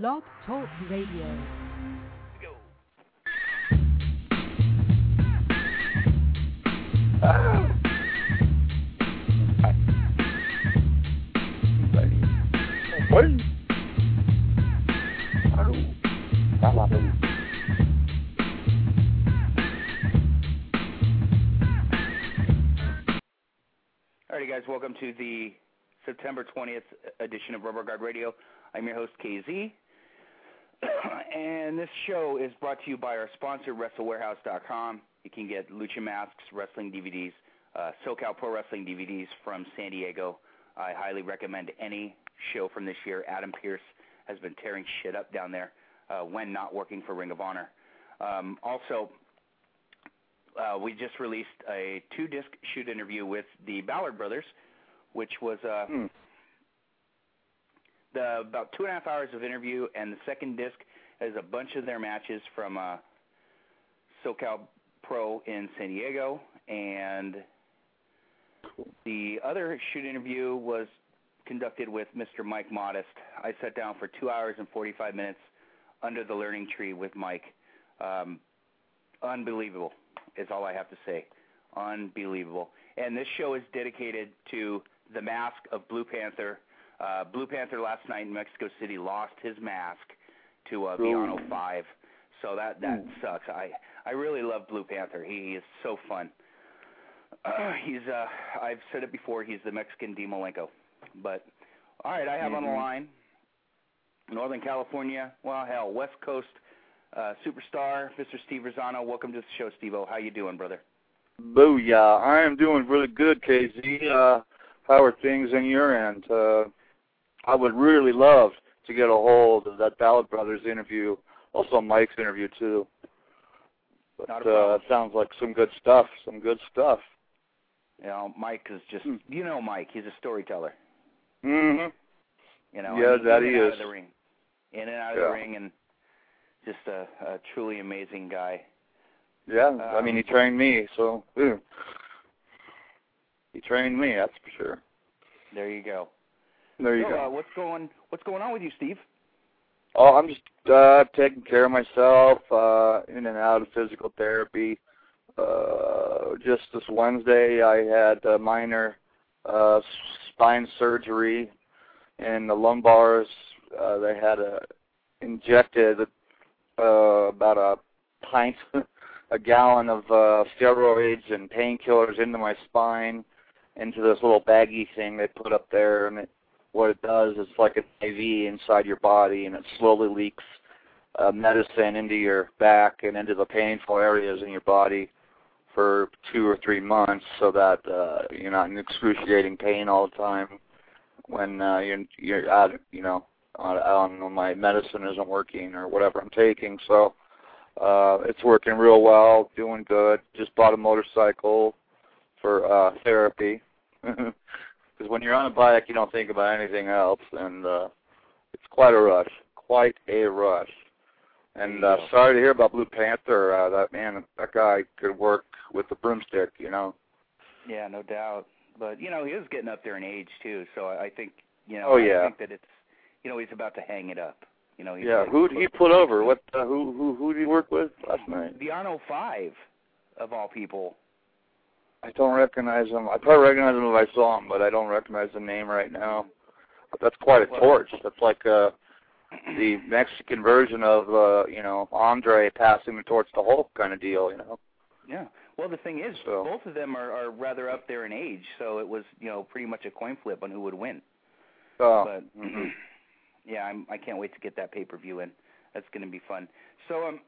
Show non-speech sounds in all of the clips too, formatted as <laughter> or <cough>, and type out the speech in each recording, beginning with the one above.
Blog Talk Radio. Alrighty, guys, welcome to the September 20th edition of Rubber Guard Radio. I'm your host, KZ. <coughs> and this show is brought to you by our sponsor, WrestleWarehouse.com. You can get lucha masks, wrestling DVDs, uh, SoCal Pro Wrestling DVDs from San Diego. I highly recommend any show from this year. Adam Pierce has been tearing shit up down there uh, when not working for Ring of Honor. Um, also, uh, we just released a two-disc shoot interview with the Ballard brothers, which was uh, Hmm. The about two and a half hours of interview, and the second disc is a bunch of their matches from uh, SoCal Pro in San Diego, and the other shoot interview was conducted with Mr. Mike Modest. I sat down for two hours and 45 minutes under the learning tree with Mike. Um, unbelievable is all I have to say. Unbelievable. And this show is dedicated to the mask of Blue Panther. Uh, Blue Panther last night in Mexico City lost his mask to uh, Villano 5. So that that sucks. I I really love Blue Panther. He is so fun. <clears throat> he's uh I've said it before, he's the Mexican D Malenko. But all right, I have on the Mhm. line Northern California, well hell, West Coast uh superstar, Mr. Steve Rizzono. Welcome to the show, Steve O. How you doing, brother? Booyah. I am doing really good, KZ. Uh, how are things in your end? Uh, I would really love to get a hold of that Ballard Brothers interview, also Mike's interview, too. But Not a uh, it sounds like some good stuff, some good stuff. You know, Mike is just Hmm. you know Mike, he's a storyteller. Mm hmm You know, Yeah, that in he and out of the ring. In and out of Yeah. the ring and just a, a truly amazing guy. Yeah, I Um, mean, he trained me, so ew. he trained me, that's for sure. There you go. There you so, go. Uh, what's going what's going on with you, Steve? Oh, I'm just uh taking care of myself, uh in and out of physical therapy. Uh just this Wednesday I had a minor uh spine surgery in the lumbars. Uh they had a injected uh about a pint <laughs> a gallon of uh steroids and painkillers into my spine into this little baggy thing they put up there and it what it does is like an IV inside your body, and it slowly leaks uh, medicine into your back and into the painful areas in your body for two or three months, so that uh, you're not in excruciating pain all the time when uh, you're you're out, you know, on, on my medicine isn't working or whatever I'm taking. So uh, it's working real well, doing good. Just bought a motorcycle for uh, therapy. <laughs> because when you're on a bike, you don't think about anything else, and uh, it's quite a rush, quite a rush. And uh, sorry to hear about Blue Panther. Uh, that man, that guy could work with the broomstick, you know. Yeah, no doubt. But you know, he is getting up there in age too, so I I think you know Oh, I yeah. think that it's you know, he's about to hang it up. You know, he's Yeah, like- who did he put over? What? Uh, who who who did he work with last night? Villano five of all people. I don't recognize him. I probably recognize him if I saw him, but I don't recognize the name right now. But that's quite a torch. That's like uh the Mexican version of uh, you know, Andre passing the torch to Hulk kind of deal, you know. Yeah. Well, the thing is, So- both of them are, are rather up there in age, so it was you know pretty much a coin flip on who would win. So but mhm. <clears throat> yeah, I'm I can't wait to get that pay per view in. That's going to be fun. So um,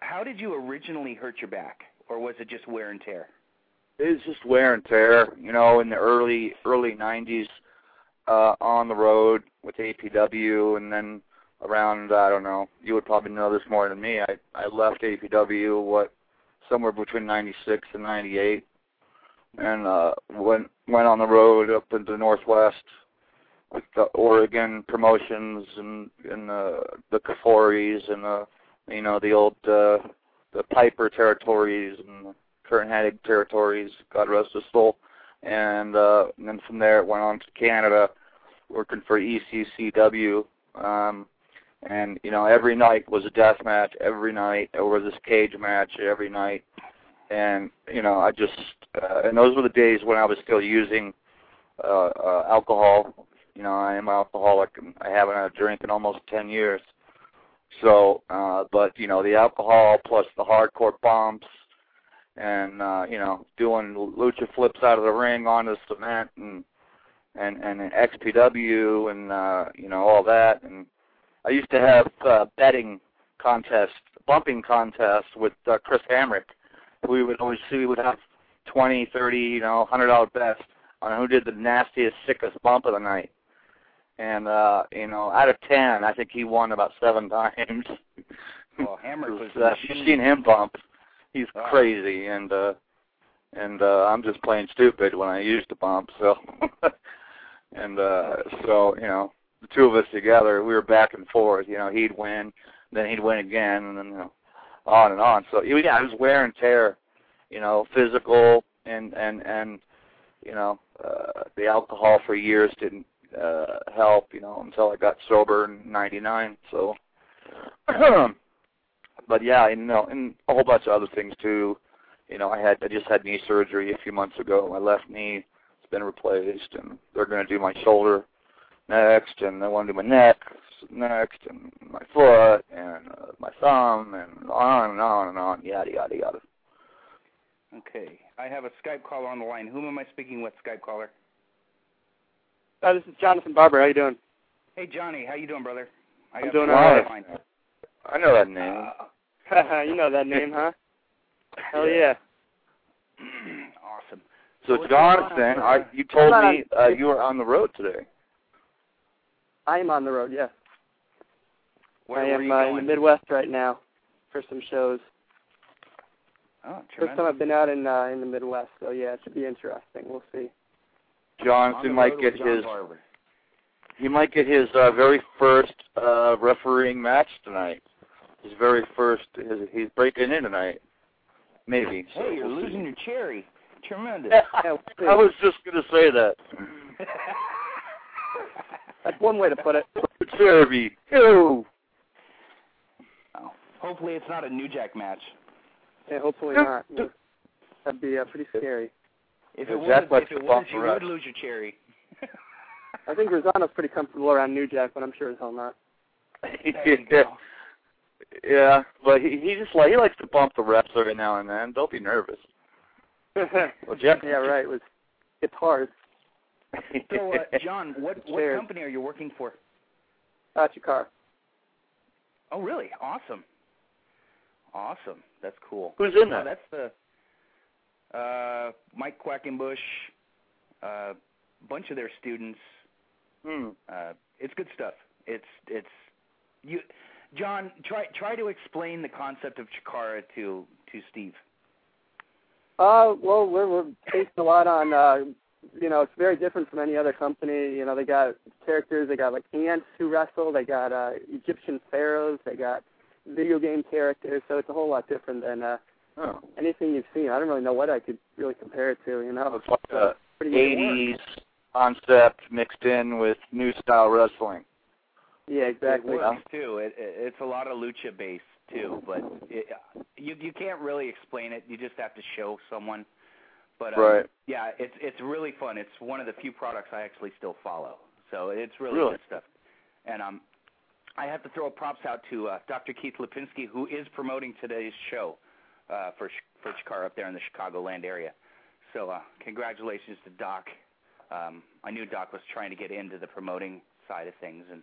how did you originally hurt your back, or was it just wear and tear? It's just wear and tear, you know, in the early early nineties, uh, on the road with APW and then around I don't know, you would probably know this more than me. I I left APW what somewhere between ninety six and ninety eight and uh went went on the road up into the northwest with the Oregon promotions and and uh, the Kaforis and the you know the old uh the Piper territories and Kurt territories, God rest his soul. And uh and then from there it went on to Canada working for ECCW. Um and you know every night was a death match. Every night there was this cage match every night, and you know I just uh, and those were the days when I was still using uh, uh, alcohol. You know I am an alcoholic and I haven't had a drink in almost ten years. So, uh, but you know the alcohol plus the hardcore bumps and uh, you know doing lucha flips out of the ring onto cement and and and XPW and uh, you know all that and I used to have uh, betting contests, bumping contests with uh, Chris Hamrick. We would always see we would have twenty, thirty, you know, hundred dollar bets on who did the nastiest, sickest bump of the night. And uh, you know, out of ten, I think he won about seven <laughs> times. Well, Hamrick was. uh, you've seen him bump. He's crazy, and uh, and uh, I'm just plain stupid when I used to bump. So, <laughs> and uh, so you know, the two of us together, we were back and forth. You know, he'd win, then he'd win again, and then you know, on and on. So yeah, it was wear and tear. You know, physical and and and you know, uh, the alcohol for years didn't uh, help. You know, until I got sober in '99. So. <clears throat> but yeah, you know, and a whole bunch of other things too. You know, I had I just had knee surgery a few months ago. My left knee has been replaced, and they're going to do my shoulder next, and they want to do my neck next, and my foot, and uh, my thumb, and on and on and on, yada yada yada. Okay, I have a Skype caller on the line. Whom am I speaking with, Skype caller? Uh, this is Jonathan Barber. How you doing? Hey, Johnny, how you doing, brother? I I'm doing all right. all on right. The line. I know that name. Uh, <laughs> you know that name, huh? Hell yeah. <clears throat> awesome. so what's going? Jonathan, I, you told I'm me uh, you were on the road today. I am on the road. Yeah, Where, I where am you uh, in the Midwest right now for some shows. Oh, First time I've been out in uh, in the Midwest, so yeah, it should be interesting. We'll see. On Jonathan might get John his Barber. he might get his uh, very first uh, refereeing match tonight. His very first. His, he's breaking in tonight. Maybe. so Hey, you're we'll see. losing your cherry. Tremendous. <laughs> Yeah, we'll. I was just gonna say that. <laughs> That's one way to put it. Cherry. Ew. Oh, Hopefully, it's not a New Jack match. Yeah, hopefully not. That'd be uh, pretty scary. If Yeah, it was, Jack likes if it was, you would lose your cherry. I think Rizzono's pretty comfortable around New Jack, but I'm sure as hell not. There you go. Yeah, but he he just like he likes to bump the refs every now and then. Don't be nervous. <laughs> Well, Jeff. yeah, right. It was it's hard. So, uh, <laughs> John, what what Cheers. company are you working for? Uh, Chikara. Oh, really? Awesome. Awesome. That's cool. Who's in Oh, that? that's the uh, Mike Quackenbush, a uh, bunch of their students. Hmm. Uh, it's good stuff. It's it's you, John. Try try to explain the concept of Chikara to to Steve. Uh, well, we're we're based a lot on, uh, you know, it's very different from any other company. You know, they got characters. They got like ants who wrestle. They got uh, Egyptian pharaohs. They got video game characters. So it's a whole lot different than uh, Oh. anything you've seen. I don't really know what I could really compare it to. You know, It's like a pretty good work. '80s concept mixed in with new style wrestling. Yeah, exactly. It works too. It, it, it's a lot of lucha based too, but it, you you can't really explain it. You just have to show someone. But um, Right. yeah, it's it's really fun. It's one of the few products I actually still follow. So it's really, Really? good stuff. And um, I have to throw props out to uh, Dr. Keith Lipinski, who is promoting today's show uh, for for Chikara up there in the Chicagoland area. So uh, congratulations to Doc. Um, I knew Doc was trying to get into the promoting side of things, and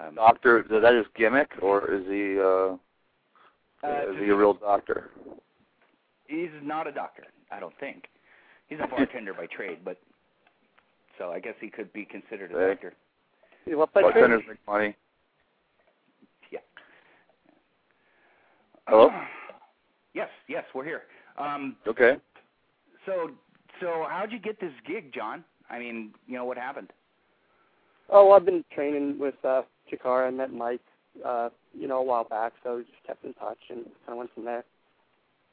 um, Doctor, is that his gimmick, or is he uh, Uh, is he a real doctor? He's not a doctor, I don't think. He's a <laughs> bartender by trade, but so I guess he could be considered a Hey. doctor. Yeah, What place? Bartenders make money. Yeah. Hello? <clears throat> yes, yes, we're here. Um, Okay. so, so how'd you get this gig, John? I mean, you know what happened? Oh, well, I've been training with uh, Chikara. I met Mike, uh, you know, a while back, so we just kept in touch and kind of went from there.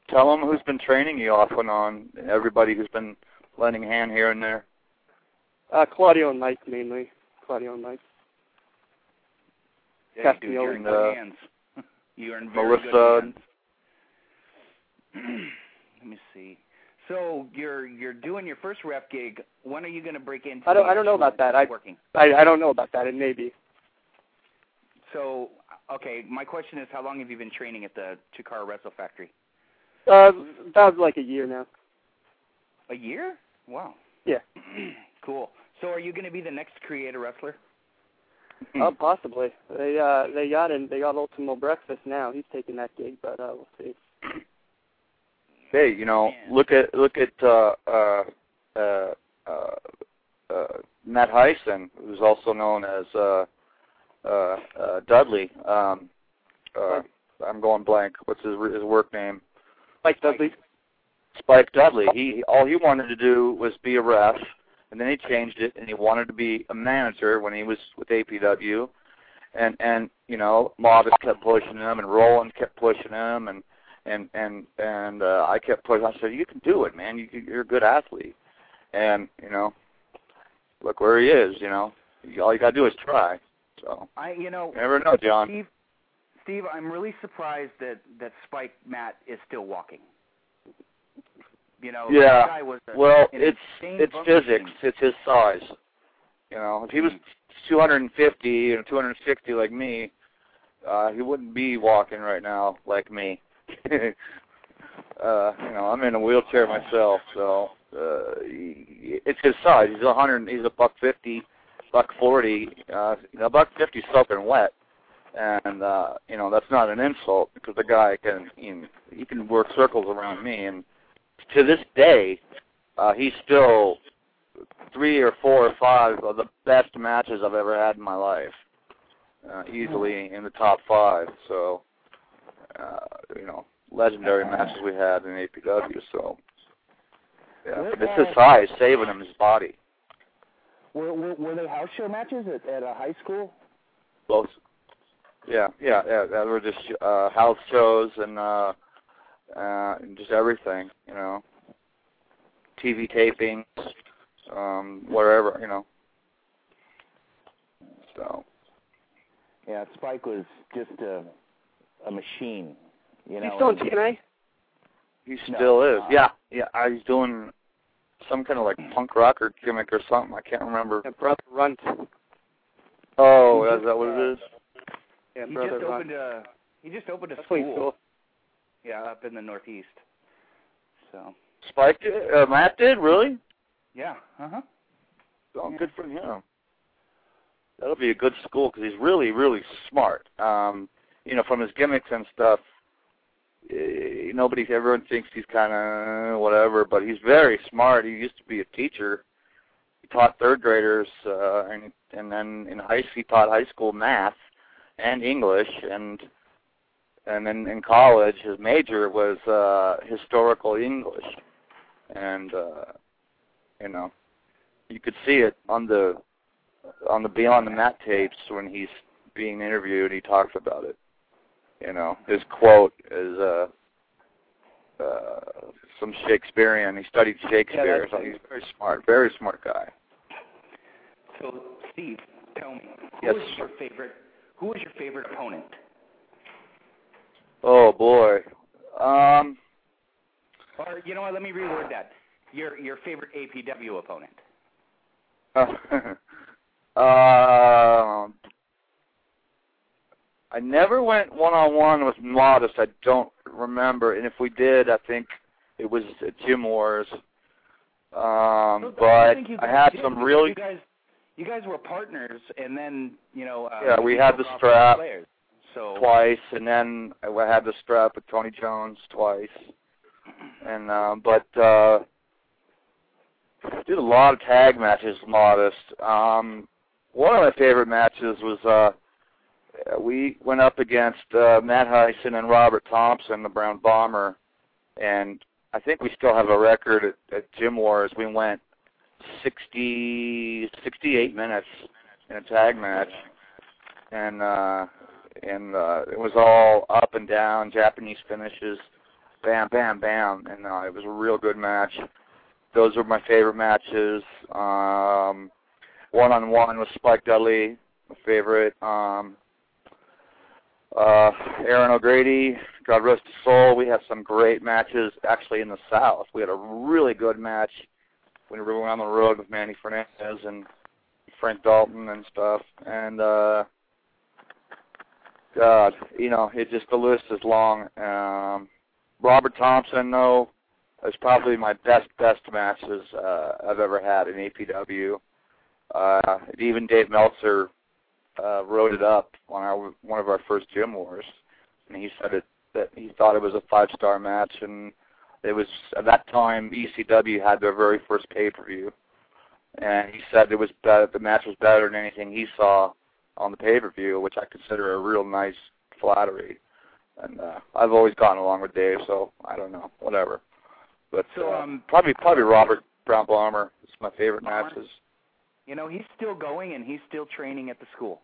Tell him who's been training you off and on. Everybody who's been lending a hand here and there. Uh, Claudio and Mike mainly. Claudio and Mike. Yeah, dude, you're in uh, good hands. You're in very Melissa- good hands. Let me see. So you're you're doing your first ref gig. When are you going to break into? I don't- I don't know about that. I- working. I I don't know about that. It may be. So okay, my question is, how long have you been training at the Chikara Wrestle Factory? Uh, about like a year now. A year? Wow. Yeah. <clears throat> cool. So are you going to be the next creator wrestler? Uh, possibly. They uh they got in they got Ultimo Breakfast now. He's taking that gig, but uh we'll see. <clears throat> Hey, you know, Man. look at look at uh, uh, uh, uh, uh, Matt Hyson, who's also known as uh, uh, uh, Dudley. Um, uh, I'm going blank. What's his his work name? Spike Dudley. Spike Dudley. He all he wanted to do was be a ref, and then he changed it, and he wanted to be a manager when he was with APW, and and you know Modest kept pushing him, and Roland kept pushing him, and and and and uh, I kept pushing. I said, "You can do it, man. You, you're a good athlete," and you know, look where he is. You know, all you gotta do is try. So I, you know, never know, John. Steve, Steve, I'm really surprised that that Spike Matt is still walking. You know, Yeah. that guy was a, Well, it's it's physics. machine. It's his size. You know, if he was 250 and 260 like me, uh, he wouldn't be walking right now like me. <laughs> uh, you know, I'm in a wheelchair myself, so uh, it's his size. He's a hundred. He's a buck fifty, buck forty. Uh, you know, buck fifty soaking wet, and uh, you know that's not an insult because the guy can he, can- he can work circles around me, and to this day, uh, he's still three or four or five of the best matches I've ever had in my life. Uh, easily in the top five. So, uh, you know, legendary matches we had in APW. So, yeah, but it's his size saving him his body. Were, were were they house show matches at, at a high school? Both. Yeah, yeah, yeah. That were just uh, house shows and uh, uh, and just everything. You know, TV tapings, um, wherever. You know. So. Yeah, Spike was just a a machine. You know, He's still in TNA. He No, still is. uh, Yeah, yeah. I was doing some kind of like punk rocker gimmick or something. I can't remember. Yeah, Brother Runt. Oh, He is that what it is? Yeah, he Brother just Runt. opened a he just opened a That's school. cool. Yeah, up in the northeast. So Spike did? Uh, Matt did? Really? yeah, uh huh. Oh, Yeah. good for him. That'll be a good school because he's really, really smart. Um, you know, from his gimmicks and stuff. Eh, Nobody, everyone thinks he's kind of whatever, but he's very smart. He used to be a teacher. He taught third graders, uh, and and then in high school he taught high school math and English, and and then in college his major was uh, historical English, and uh, you know you could see it on the on the Beyond the Mat tapes when he's being interviewed. He talks about it. You know, his quote is uh, uh, some Shakespearean. He studied Shakespeare, that's- so he's very smart, very smart guy. So Steve, tell me, who Yes, was your favorite? Who was your favorite opponent? Oh boy. Um, Or you know what? Let me reword that. Your your favorite APW opponent. um, <laughs> I never went one on one with Modest. I don't remember, and if we did, I think it was at Gym Wars. Um, but I had some really You guys, you guys were partners, and then you know. Uh, Yeah, we had the strap Players. So twice, and then I had the strap with Tony Jones twice, and uh, but uh, did a lot of tag matches. Modest. Um, one of my favorite matches was uh, we went up against uh, Matt Hyson and Robert Thompson, the Brown Bomber, and I think we still have a record at, at Gym Wars. We went 60, 68 minutes in a tag match, and uh, and uh, it was all up and down Japanese finishes, bam, bam, bam, and uh, it was a real good match. Those were my favorite matches. Um, one on one with Spike Dudley, my favorite. Um, uh, Aaron O'Grady, God rest his soul. We had some great matches actually in the South. We had a really good match when we were on the road with Manny Fernandez and Frank Dalton and stuff. And uh, God, you know, it just the list is long. Um, Robert Thompson, though, is probably my best best matches uh, I've ever had in APW. Uh, even Dave Meltzer uh, wrote it up on our one of our first gym wars, and he said it that he thought it was a five star match, and it was at that time ECW had their very first pay per view, and he said it was better, the match was better than anything he saw on the pay per view, which I consider a real nice flattery. And uh, I've always gotten along with Dave, so I don't know, whatever. But So, uh, um, probably probably Robert Brown Bomber is my favorite matches. You know, he's still going and he's still training at the school.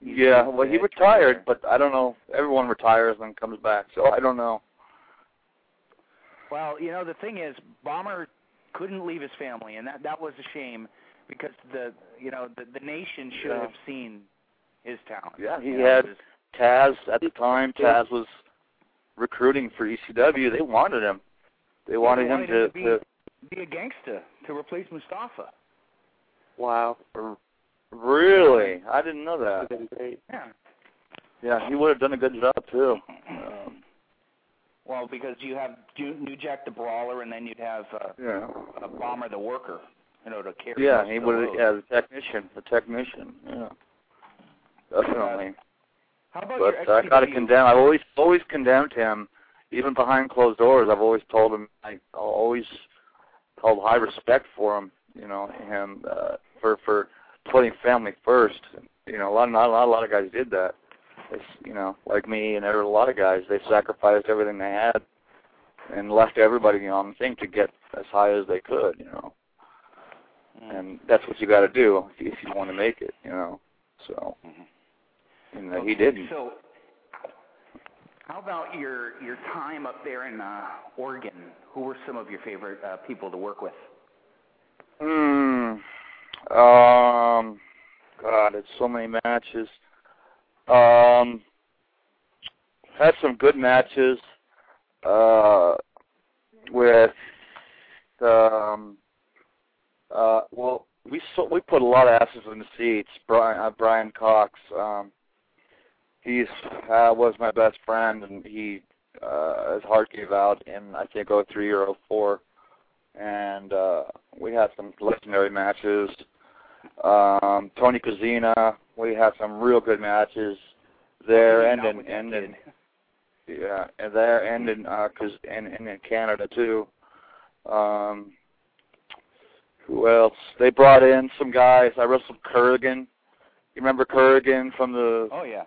Yeah, well, he retired, trainer. but I don't know. Everyone retires and comes back, so I don't know. Well, you know, the thing is, Bomber couldn't leave his family, and that that was a shame because the you know the the nation should Yeah. have seen his talent. Yeah, he You know, had Taz at the time. Taz was recruiting for ECW. They wanted him. They wanted him wanted to, him to be- to be a gangster to replace Mustafa. Wow, r- really. I didn't know that would that. have been great. Yeah. Yeah, he would have done a good job too. Um, Well, because you have Ju- New Jack the Brawler, and then you'd have uh, yeah. a Bomber the Worker, you know, to carry. Yeah, he of would have. load. Yeah, the technician. The technician. Yeah. Definitely. How about But your I gotta condemn. I've always always condemned him, even behind closed doors. I've always told him. I I always held high respect for him. You know, him uh, for for putting family first. You know, a lot not a lot, a lot of guys did that. It's, you know, like me and there were a lot of guys. They sacrificed everything they had and left everybody on the thing to get as high as they could. You know, Mm. and that's what you got to do if you, if you want to make it. You know, so. Mhm. And uh, Okay, he didn't. So, how about your your time up there in uh, Oregon? Who were some of your favorite uh, people to work with? Hmm. Um. God, it's so many matches. Um. Had some good matches. Uh. With. Um. Uh. Well, we so, we put a lot of asses in the seats. Brian uh, Brian Cox. Um. He's uh, was my best friend, and he uh, his heart gave out in I think 03 or 04 and uh, we had some legendary matches. Um, Tony Kozina, we had some real good matches there, and in and in yeah, and there and in uh, cause and, and in Canada too. Um, who else? They brought in some guys. I wrestled Kurrgan. You remember Kurrgan from the Oh yeah.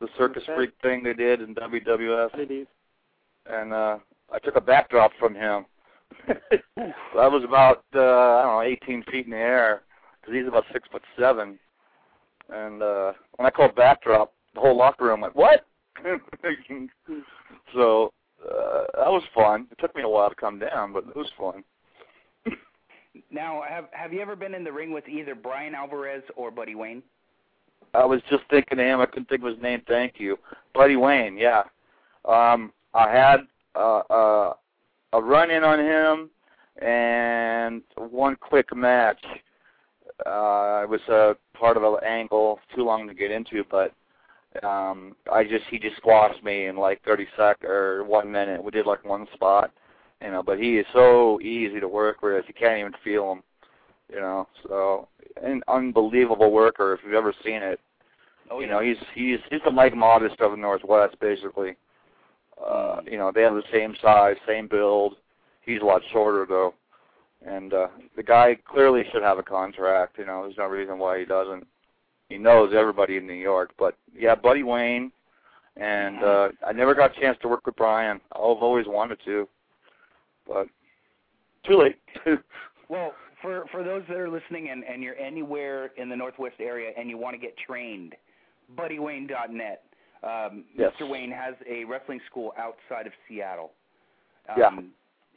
the Circus. Freak thing they did in WWF? And uh I took a backdrop from him. <laughs> so I was about uh I don't know 18 feet in the air because he's about six foot seven. And uh when I called backdrop, the whole locker room went, "What?" <laughs> so uh that was fun. It took me a while to come down, but it was fun. Now, have have you ever been in the ring with either Brian Alvarez or Buddy Wayne? I was just thinking of him. I couldn't think of his name. Thank you, Buddy Wayne. Yeah, um, I had uh, uh, a run in on him and one quick match. Uh, it was a part of an angle, too long to get into, but um, I just he just squashed me in like 30 sec or one minute. We did like one spot, you know. But he is so easy to work with. You can't even feel him, you know. So an unbelievable worker if you've ever seen it. Oh you yeah. know, he's he's he's the Mike Modest of the Northwest, basically. Uh, you know, they have the same size, same build. He's a lot shorter though, and uh, the guy clearly should have a contract. You know, there's no reason why he doesn't. He knows everybody in New York, but yeah, Buddy Wayne, and uh, I never got a chance to work with Brian. I've always wanted to, but too late. <laughs> Well, for for those that are listening and and you're anywhere in the Northwest area and you want to get trained, BuddyWayne.net. Um, Yes. Mr. Wayne has a wrestling school outside of Seattle. Um, Yeah.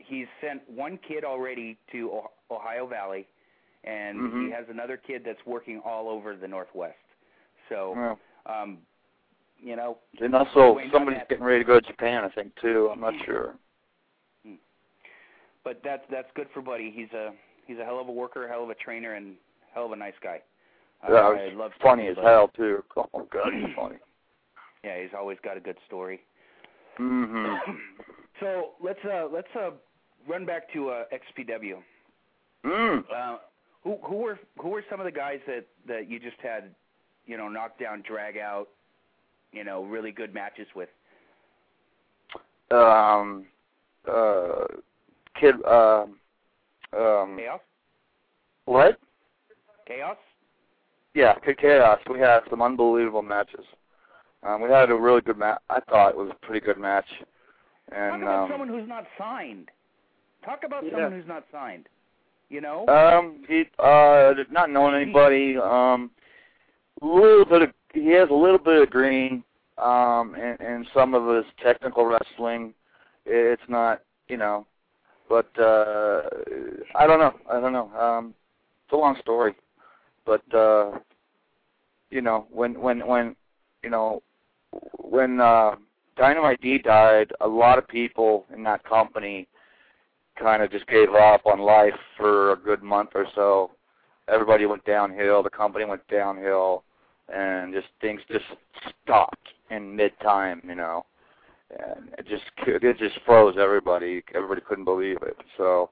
He's sent one kid already to Ohio Valley, and Mhm. he has another kid that's working all over the Northwest. So Well, um, you know. And also, somebody's getting ready to go to Japan, I think, too. I'm not sure. But that's that's good for Buddy. He's a he's a hell of a worker, hell of a trainer, and hell of a nice guy. Uh, Yeah, I love funny as hell, too. Oh, God, he's <clears throat> funny. Yeah, he's always got a good story. hmm <clears throat> So let's uh let's uh run back to uh XPW. Mm. Uh, who who were who were some of the guys that that you just had, you know, knockdown, drag out, you know, really good matches with? Um, uh, kid, um, um, Chaos, what? chaos. Yeah, K- Chaos. We had some unbelievable matches. Um, we had a really good match. I thought it was a pretty good match. Talk And about um, someone who's not signed. Talk about Yeah. someone who's not signed. You know. um, he uh, not knowing anybody. Um, a little bit of he has a little bit of green. Um, and, in some of his technical wrestling, it's not you know, but uh, I don't know. I don't know. Um, it's a long story, but uh, you know, when when when you know when uh, Dynamite D died, a lot of people in that company kind of just gave up on life for a good month or so. Everybody went downhill. The company went downhill, and just things just stopped in mid time. You know, and it just it just froze everybody. Everybody couldn't believe it. So,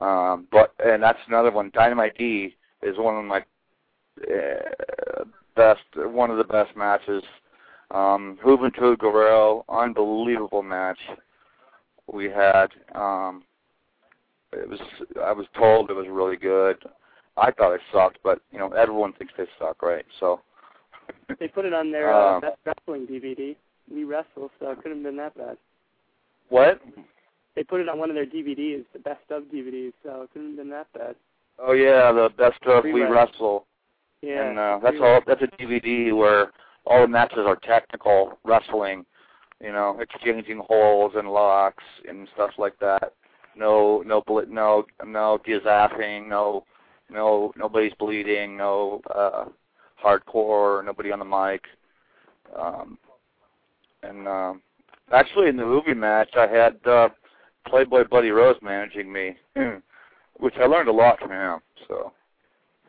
um, but and that's another one. Dynamite D is one of my uh, best, one of the best matches. Um, Juventud Guerrero, unbelievable match we had. Um, it was, I was told it was really good. I thought it sucked, but you know everyone thinks they suck, right? So. They put it on their uh, Um, best wrestling DVD. We wrestle, so it couldn't have been that bad. What? They put it on one of their DVDs, the best of DVDs, so it couldn't have been that bad. Oh yeah, the best of Free We Wrestling. Wrestle, Yeah. and uh, that's Free all. That's a DVD where all the matches are technical wrestling, you know, exchanging holds and locks and stuff like that. No, no, no, no gazapping, no, no, nobody's bleeding, no uh, hardcore, nobody on the mic. Um, and um, actually, in the movie match, I had uh, Playboy Buddy Rose managing me, <clears throat> which I learned a lot from him. So.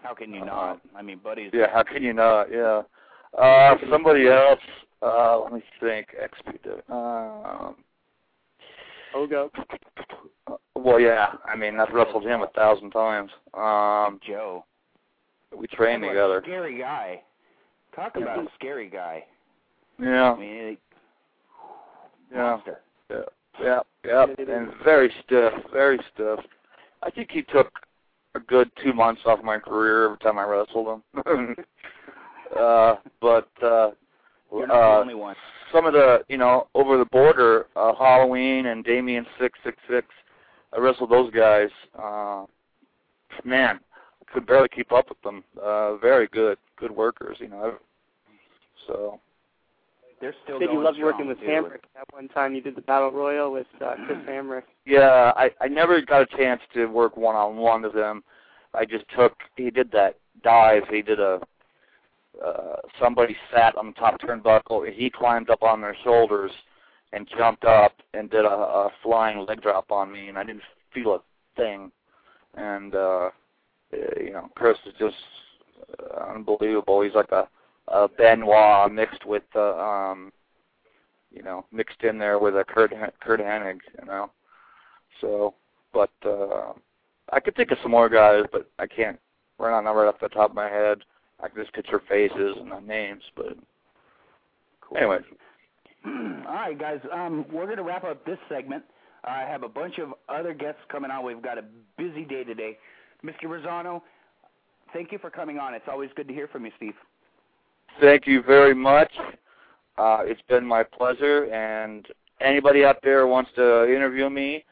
How can you Uh, not? I mean, Buddy's. Yeah, how can you not? Yeah. Uh, somebody else. Uh, let me think. XP. Um, Ogo. well, yeah. I mean, I've wrestled him a thousand times. Um, Joe. we trained Talk together. A scary guy. Talk about a scary guy. Yeah. I mean, Yeah. monster. Yeah. Yeah. Yeah. And very stiff. Very stiff. I think he took a good two months off my career every time I wrestled him. <laughs> uh, but uh, You're not the uh, only one. some of the you know over the border uh Halloween and Damien six six six I wrestled those guys uh man I could barely keep up with them uh very good good workers you know so They're still said going you loved strong, working with. Hamrick. That one time you did the battle royal with uh, Chris <sighs> Hamrick. yeah I I never got a chance to work one on one with him I just took he did that dive he did a uh somebody sat on the top turnbuckle he climbed up on their shoulders and jumped up and did a, a flying leg drop on me and I didn't feel a thing. And uh you know Chris is just unbelievable. He's like a a Benoit mixed with uh, um you know mixed in there with a Curt Curt Hennig you know. So but uh I could think of some more guys but I can't right on right off the top of my head I can just picture faces and not names but Cool. anyway <clears throat> All right, guys. Um, we're going to wrap up this segment. I have a bunch of other guests coming on. We've got a busy day today. Mr. Rizzono, thank you for coming on. It's always good to hear from you, Steve. Thank you very much. Uh, it's been my pleasure, and anybody out there wants to interview me,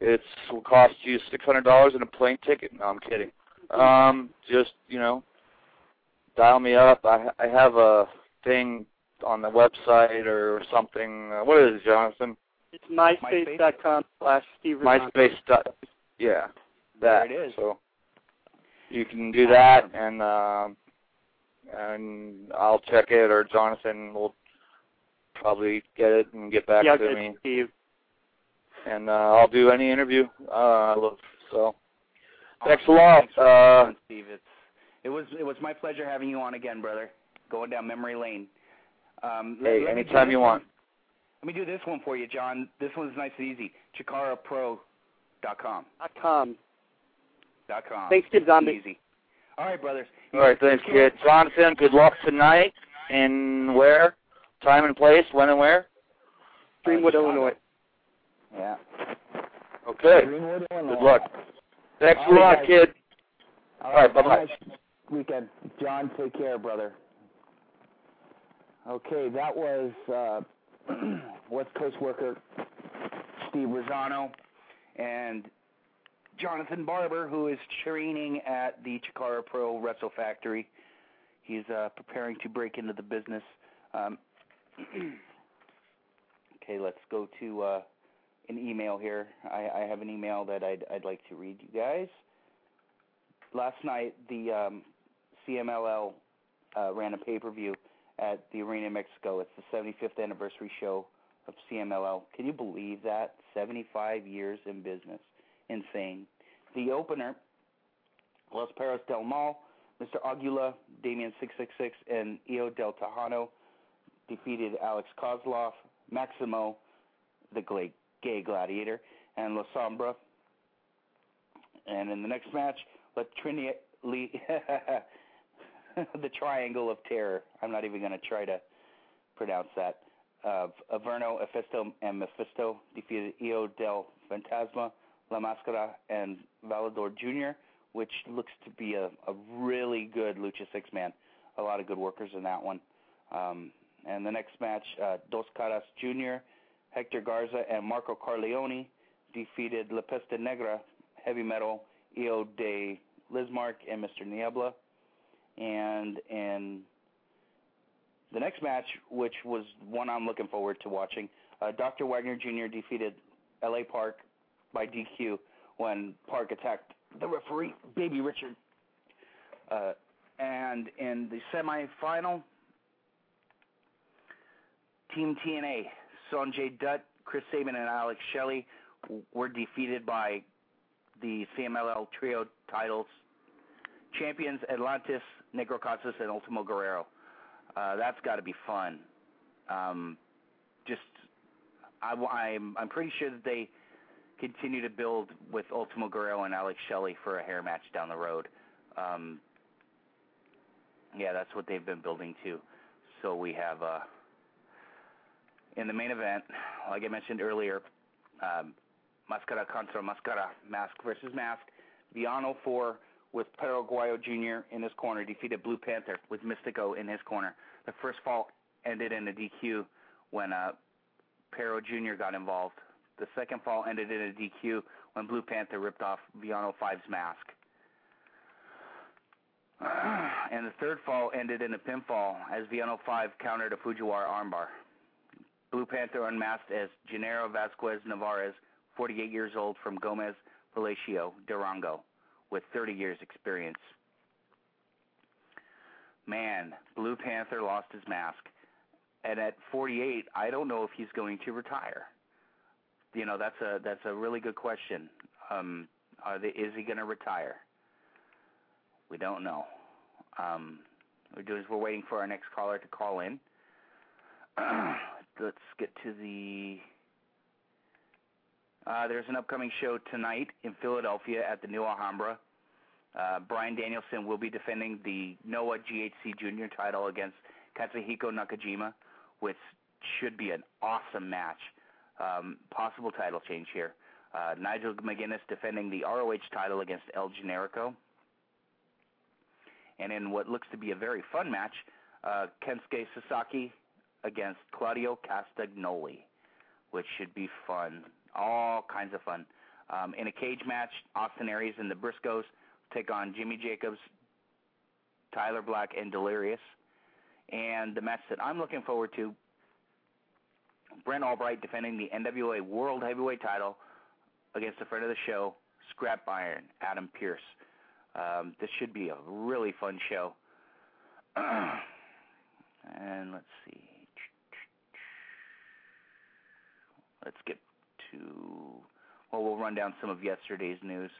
it will cost you six hundred dollars and a plane ticket. No, I'm kidding. Um, just you know, dial me up. I I have a thing on the website or something. Uh, what is it, Jonathan? It's myspace.com slash Steve MySpace. Dot, yeah, that. There it is. So you can do that, and um, and I'll check it, or Jonathan will probably get it and get back yeah, to good, me. Steve. And uh, I'll do any interview. Uh, look, so thanks a lot. Thanks Uh, Steve. It's it was it was my pleasure having you on again, brother. Going down memory lane. Um, let- hey, let me anytime you want. Let me do this one for you, John. This one's nice and easy. ChikaraPro.com. Dot com. Dot com. Thanks, Kid Zombie. Easy. All right, brothers. All right, thanks, kid. Jonathan, good luck tonight. And where? Time and place? When and where? Greenwood, Chicago. Illinois. Yeah. Okay. Greenwood, Illinois. Good luck. Thanks All a right, lot, guys. kid. All All right, have bye-bye. Weekend, John. Take care, brother. Okay, that was uh, <clears throat> West Coast worker Steve Rizzono and Jonathan Barber, who is training at the Chikara Pro Wrestle Factory. He's uh, preparing to break into the business. Um, <clears throat> okay, let's go to uh, an email here. I, I have an email that I'd, I'd like to read you guys. Last night, the um, CMLL uh, ran a pay-per-view at the Arena in Mexico. It's the 75th anniversary show of CMLL. Can you believe that? 75 years in business. Insane. The opener, Los Perros del Mal, Mr. Aguila, Damien 666, and Io Del Tejano defeated Alex Koslov, Maximo, the gla- gay gladiator, and La Sombra. And in the next match, La Trini- Lee <laughs> <laughs> the Triangle of Terror. I'm not even going to try to pronounce that. Uh, Averno, Ephesto, and Mephisto defeated Io del Fantasma, La Mascara, and Volador Jr., which looks to be a, a really good Lucha Six man. A lot of good workers in that one. Um, and the next match, uh, Dos Caras Jr., Hector Garza, and Marco Corleone defeated La Peste Negra, Heavy Metal, Io de Lismark, and Mr. Niebla. And in the next match, which was one I'm looking forward to watching, uh, Dr. Wagner Jr. defeated L.A. Park by DQ when Park attacked the referee, Baby Richard. Uh, and in the semifinal, Team TNA, Sanjay Dutt, Chris Sabin, and Alex Shelley were defeated by the CMLL Trio titles champions Atlantis, Negro Casas, and Ultimo Guerrero. Uh, that's got to be fun. Um, just, I, I'm, I'm pretty sure that they continue to build with Ultimo Guerrero and Alex Shelley for a hair match down the road. Um, yeah, that's what they've been building to. So we have uh, in the main event, like I mentioned earlier, um, Mascara contra Mascara, mask versus mask. Villano for with Paraguayo Jr. in his corner defeated Blue Panther with Mistico in his corner. The first fall ended in a DQ when uh, Jr. got involved. The second fall ended in a DQ when Blue Panther ripped off Villano 5's mask. <sighs> and the third fall ended in a pinfall as Villano 5 countered a Fujiwara armbar. Blue Panther unmasked as Genaro Vasquez Nevarez, 48 years old, from Gomez Palacio, Durango with 30 years experience. Man, Blue Panther lost his mask. And at 48, I don't know if he's going to retire. You know, that's a that's a really good question. Um, are they, is he going to retire? We don't know. Um, we're doing we're waiting for our next caller to call in. <clears throat> Let's get to the uh, there's an upcoming show tonight in Philadelphia at the New Alhambra. Uh, Bryan Danielson will be defending the Noah GHC Junior title against Katsuhiko Nakajima, which should be an awesome match. Um, possible title change here. Uh, Nigel McGuinness defending the ROH title against El Generico. And in what looks to be a very fun match, uh, Kensuke Sasaki against Claudio Castagnoli, which should be fun all kinds of fun. Um, in a cage match, Austin Aries and the Briscoes take on Jimmy Jacobs, Tyler Black, and Delirious. And the match that I'm looking forward to, Brent Albright defending the NWA World Heavyweight title against the friend of the show, Scrap Iron, Adam Pierce. Um, this should be a really fun show. <clears throat> and let's see. let's get to. Well, we'll run down some of yesterday's news.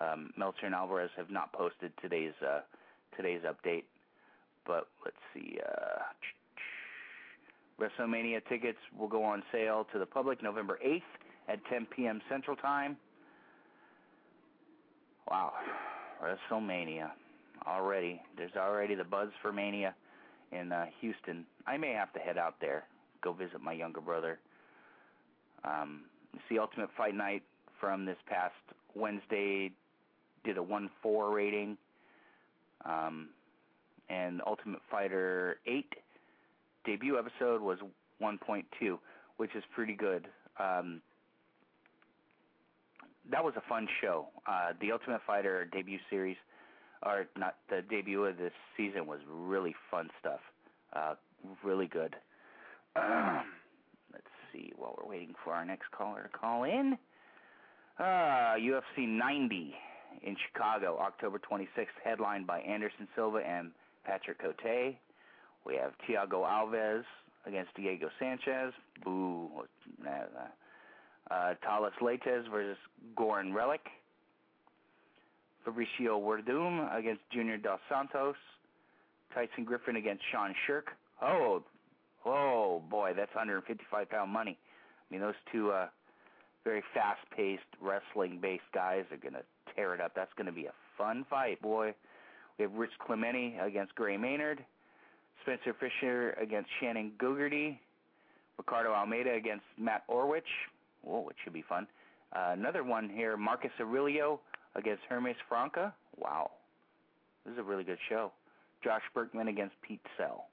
Um, Meltzer and Alvarez have not posted today's uh, today's update, but let's see. Uh, WrestleMania tickets will go on sale to the public November 8th at 10 p.m. Central Time. Wow, WrestleMania already. There's already the buzz for Mania in uh, Houston. I may have to head out there, go visit my younger brother. Um, see Ultimate Fight Night from this past Wednesday did a 1-4 rating. Um, and Ultimate Fighter 8 debut episode was 1.2, which is pretty good. Um, that was a fun show. Uh, the Ultimate Fighter debut series, or not the debut of this season, was really fun stuff. Uh, really good. <clears throat> see while we're waiting for our next caller to call in. Uh, UFC 90 in Chicago, October 26th, headlined by Anderson Silva and Patrick Cote. We have Thiago Alves against Diego Sanchez. Boo. Uh, Thales Leites versus Goran Relic. Fabricio Werdum against Junior Dos Santos. Tyson Griffin against Sean Sherk. Oh, oh boy, that's 155 pound money. I mean, those two uh, very fast-paced wrestling-based guys are gonna tear it up. That's gonna be a fun fight, boy. We have Rich Clementi against Gray Maynard. Spencer Fisher against Shannon Gugerty. Ricardo Almeida against Matt Horwich. Whoa, it should be fun. Uh, another one here, Marcus Aurelio against Hermes Franca. Wow. This is a really good show. Josh Burkman against Pete Sell.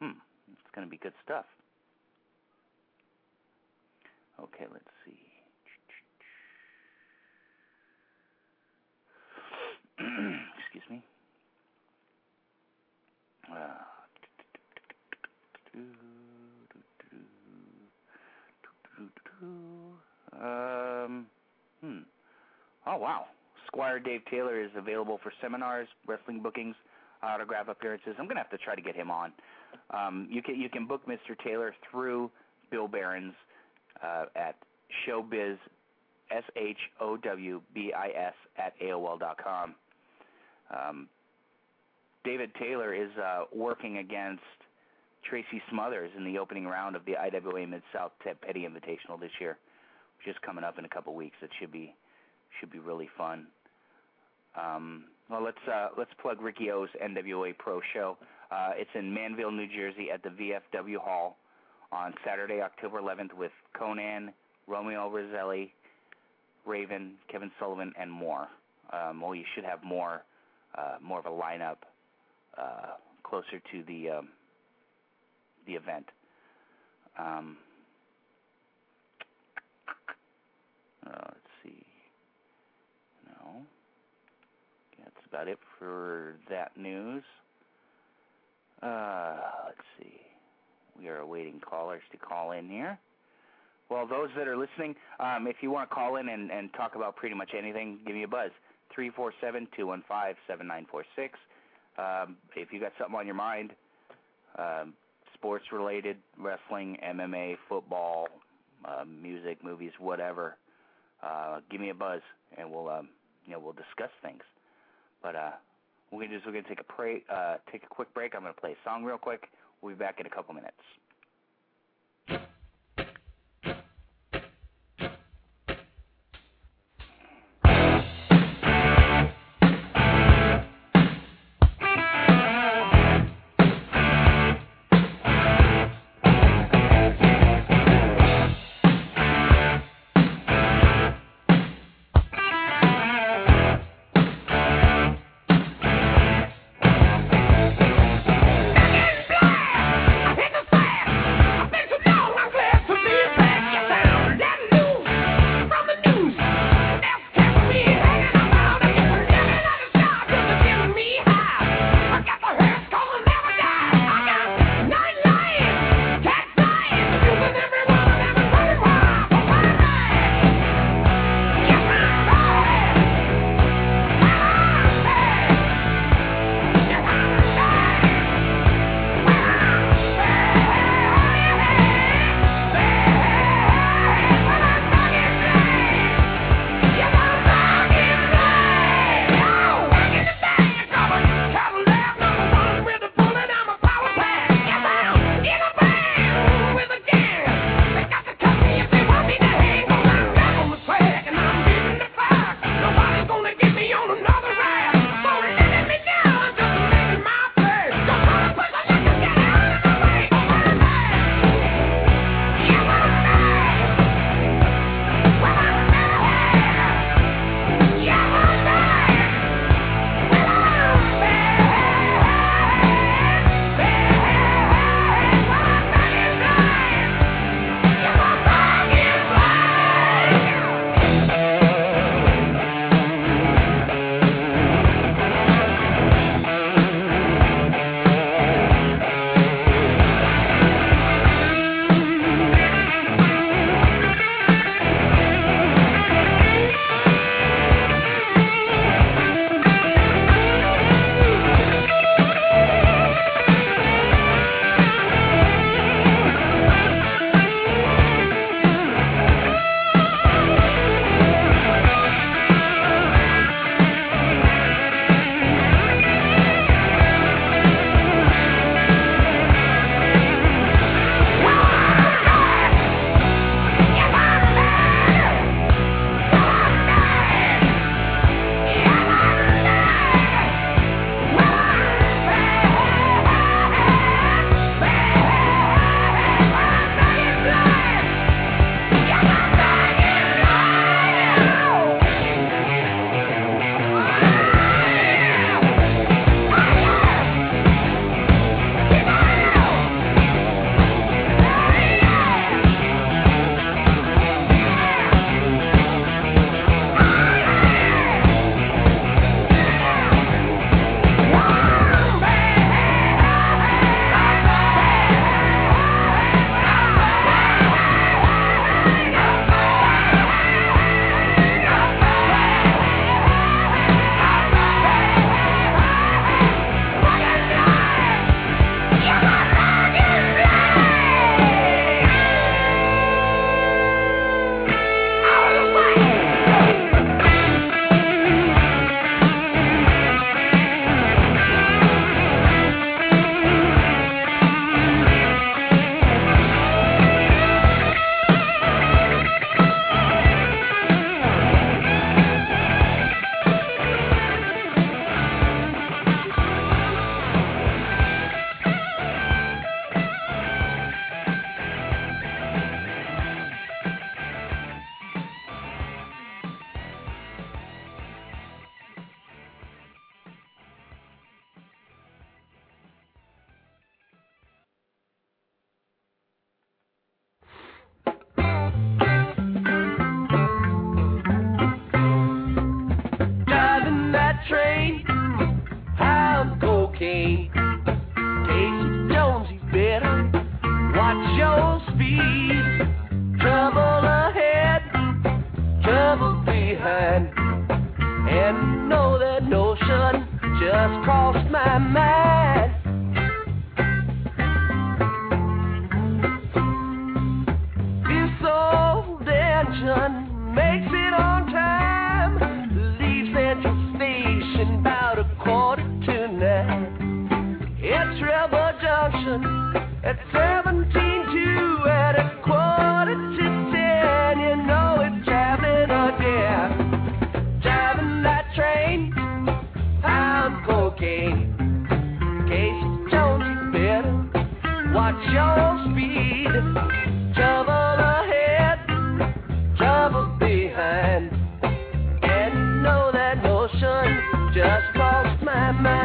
Hmm, it's going to be good stuff. Okay, let's see. <clears throat> Excuse me. Uh, um, hmm. Oh wow. Squire Dave Taylor is available for seminars, wrestling bookings, autograph appearances. I'm gonna have to try to get him on. Um, you can you can book Mr. Taylor through Bill Behrens uh, at showbiz s h o w b i s at aol dot com. Um, David Taylor is uh, working against Tracy Smothers in the opening round of the IWA Mid South Petty Invitational this year, which is coming up in a couple weeks. It should be should be really fun. Um, well, let's uh, let's plug Ricky O's NWA Pro Show. Uh, it's in Manville, New Jersey, at the VFW Hall on Saturday, October 11th, with Konnan, Romeo Roselli, Raven, Kevin Sullivan, and more. Um, well, you should have more uh, more of a lineup uh, closer to the um, the event. Um, uh, let's see. No, that's about it for that news. Uh, let's see. We are awaiting callers to call in here. Well, those that are listening, um, if you want to call in and, and talk about pretty much anything, give me a buzz. Three four seven two one five seven nine four six. Um, if you got something on your mind, um, sports related, wrestling, MMA, football, uh, music, movies, whatever, uh, give me a buzz and we'll um, you know we'll discuss things. But uh, we're gonna just we're gonna take a pray, uh, take a quick break. I'm gonna play a song real quick. We'll be back in a couple minutes. just lost my mind.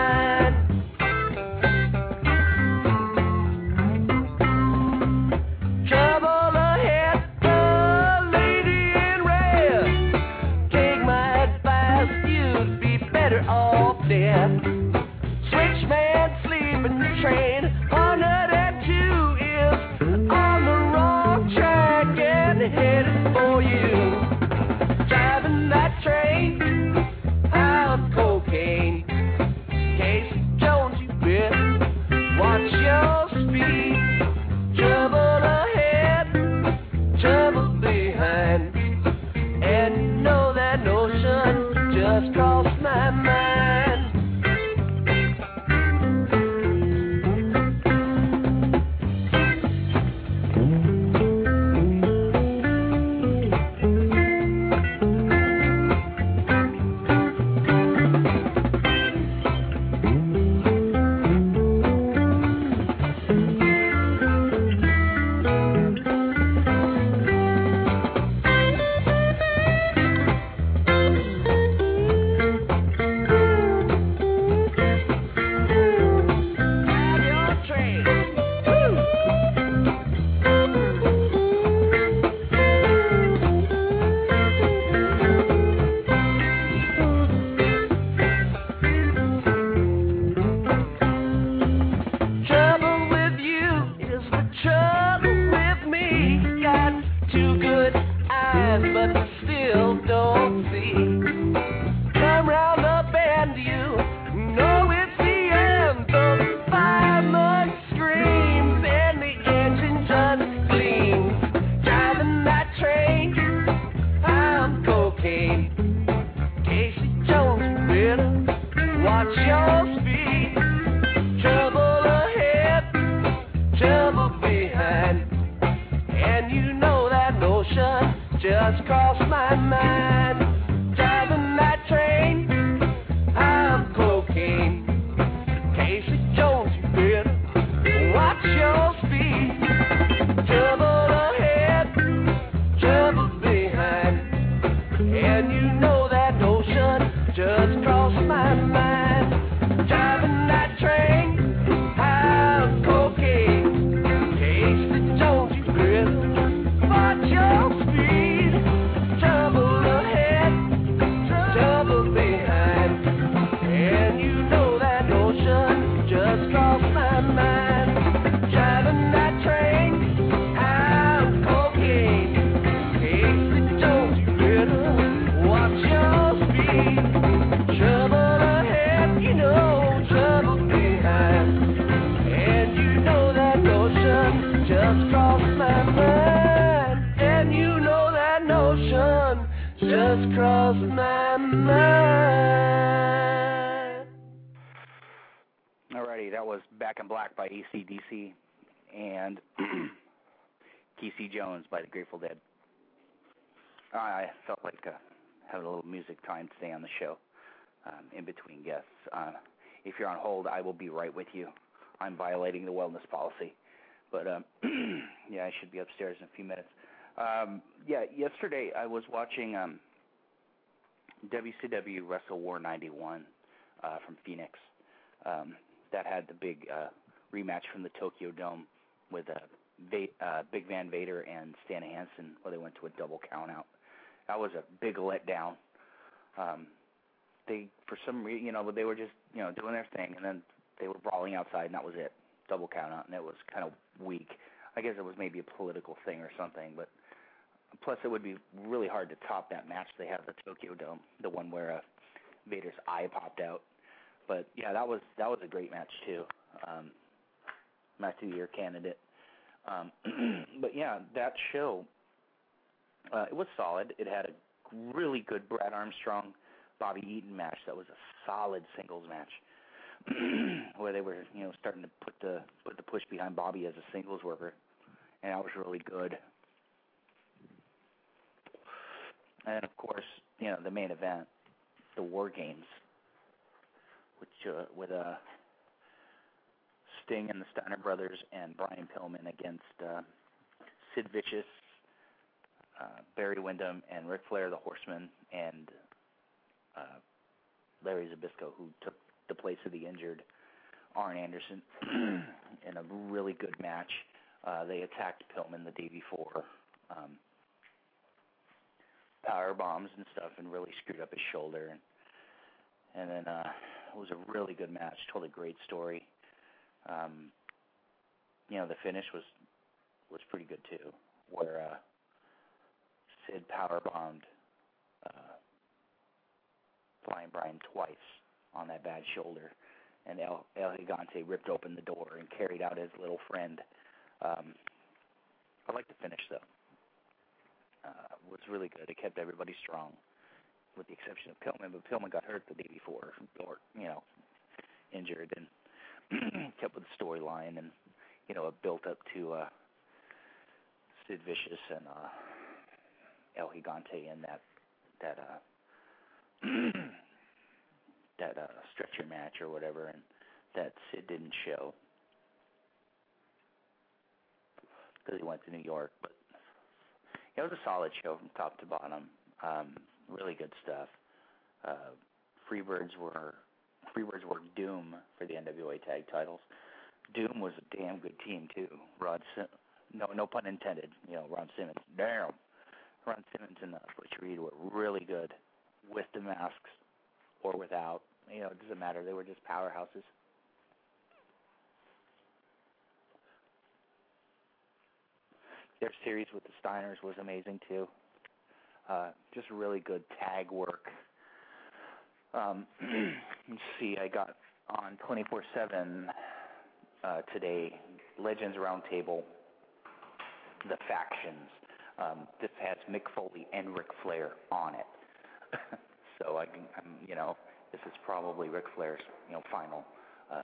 little music time today on the show um, in between guests. Uh, if you're on hold, I will be right with you. I'm violating the wellness policy. But um, <clears throat> yeah, I should be upstairs in a few minutes. Um, yeah, yesterday I was watching um, WCW Wrestle War 91 uh, from Phoenix. Um, that had the big uh, rematch from the Tokyo Dome with uh, Va- uh, Big Van Vader and Stan Hansen, where they went to a double countout. That was a big letdown um, they for some reason you know they were just you know doing their thing, and then they were brawling outside, and that was it. Double count out, and it was kind of weak. I guess it was maybe a political thing or something, but plus it would be really hard to top that match they had at the Tokyo Dome, the one where uh, Vader's eye popped out. But yeah, that was that was a great match too. Um, my two-year candidate. Um, <clears throat> but yeah, that show uh, it was solid. It had a really good Brad Armstrong, Bobby Eaton match. That was a solid singles match. <clears throat> where they were, you know, starting to put the put the push behind Bobby as a singles worker, and that was really good. And of course, you know, the main event, the War Games, which uh, with uh, Sting and the Steiner brothers and Brian Pillman against uh, Sid Vicious, uh, Barry Windham, and Ric Flair, the Horseman, and uh, Larry Zbyszko, who took the place of the injured Arn Anderson <clears throat> in a really good match. Uh, they attacked Pillman the day before, um, power bombs and stuff, and really screwed up his shoulder. And and then uh, it was a really good match. Told a great story. Um, you know, the finish was was pretty good too, where uh, Sid power bombed uh, Flying Brian twice on that bad shoulder, and El, El Gigante ripped open the door and carried out his little friend. Um, I like the finish though. Uh, was really good. It kept everybody strong, with the exception of Pillman. But Pillman got hurt the day before, or you know, injured, and <clears throat> kept with the storyline, and you know, it built up to uh, Sid Vicious and uh, El Gigante in that that uh, <clears throat> that uh, stretcher match or whatever, and that Sid didn't show because he went to New York. But it was a solid show from top to bottom. Um, really good stuff. Uh, Freebirds were Freebirds were Doom for the NWA tag titles. Doom was a damn good team too. Rod, Sim- no no pun intended. You know Ron Simmons. Damn, Ron Simmons and uh, Butch Reed were really good with the masks or without. You know, it doesn't matter. They were just powerhouses. Their series with the Steiners was amazing too. Uh, just really good tag work. Um, <clears throat> let's see, I got on 24/7 uh, today. Legends Roundtable, the factions. Um, this has Mick Foley and Ric Flair on it. <laughs> so I can, I'm, you know, this is probably Ric Flair's, you know, final uh,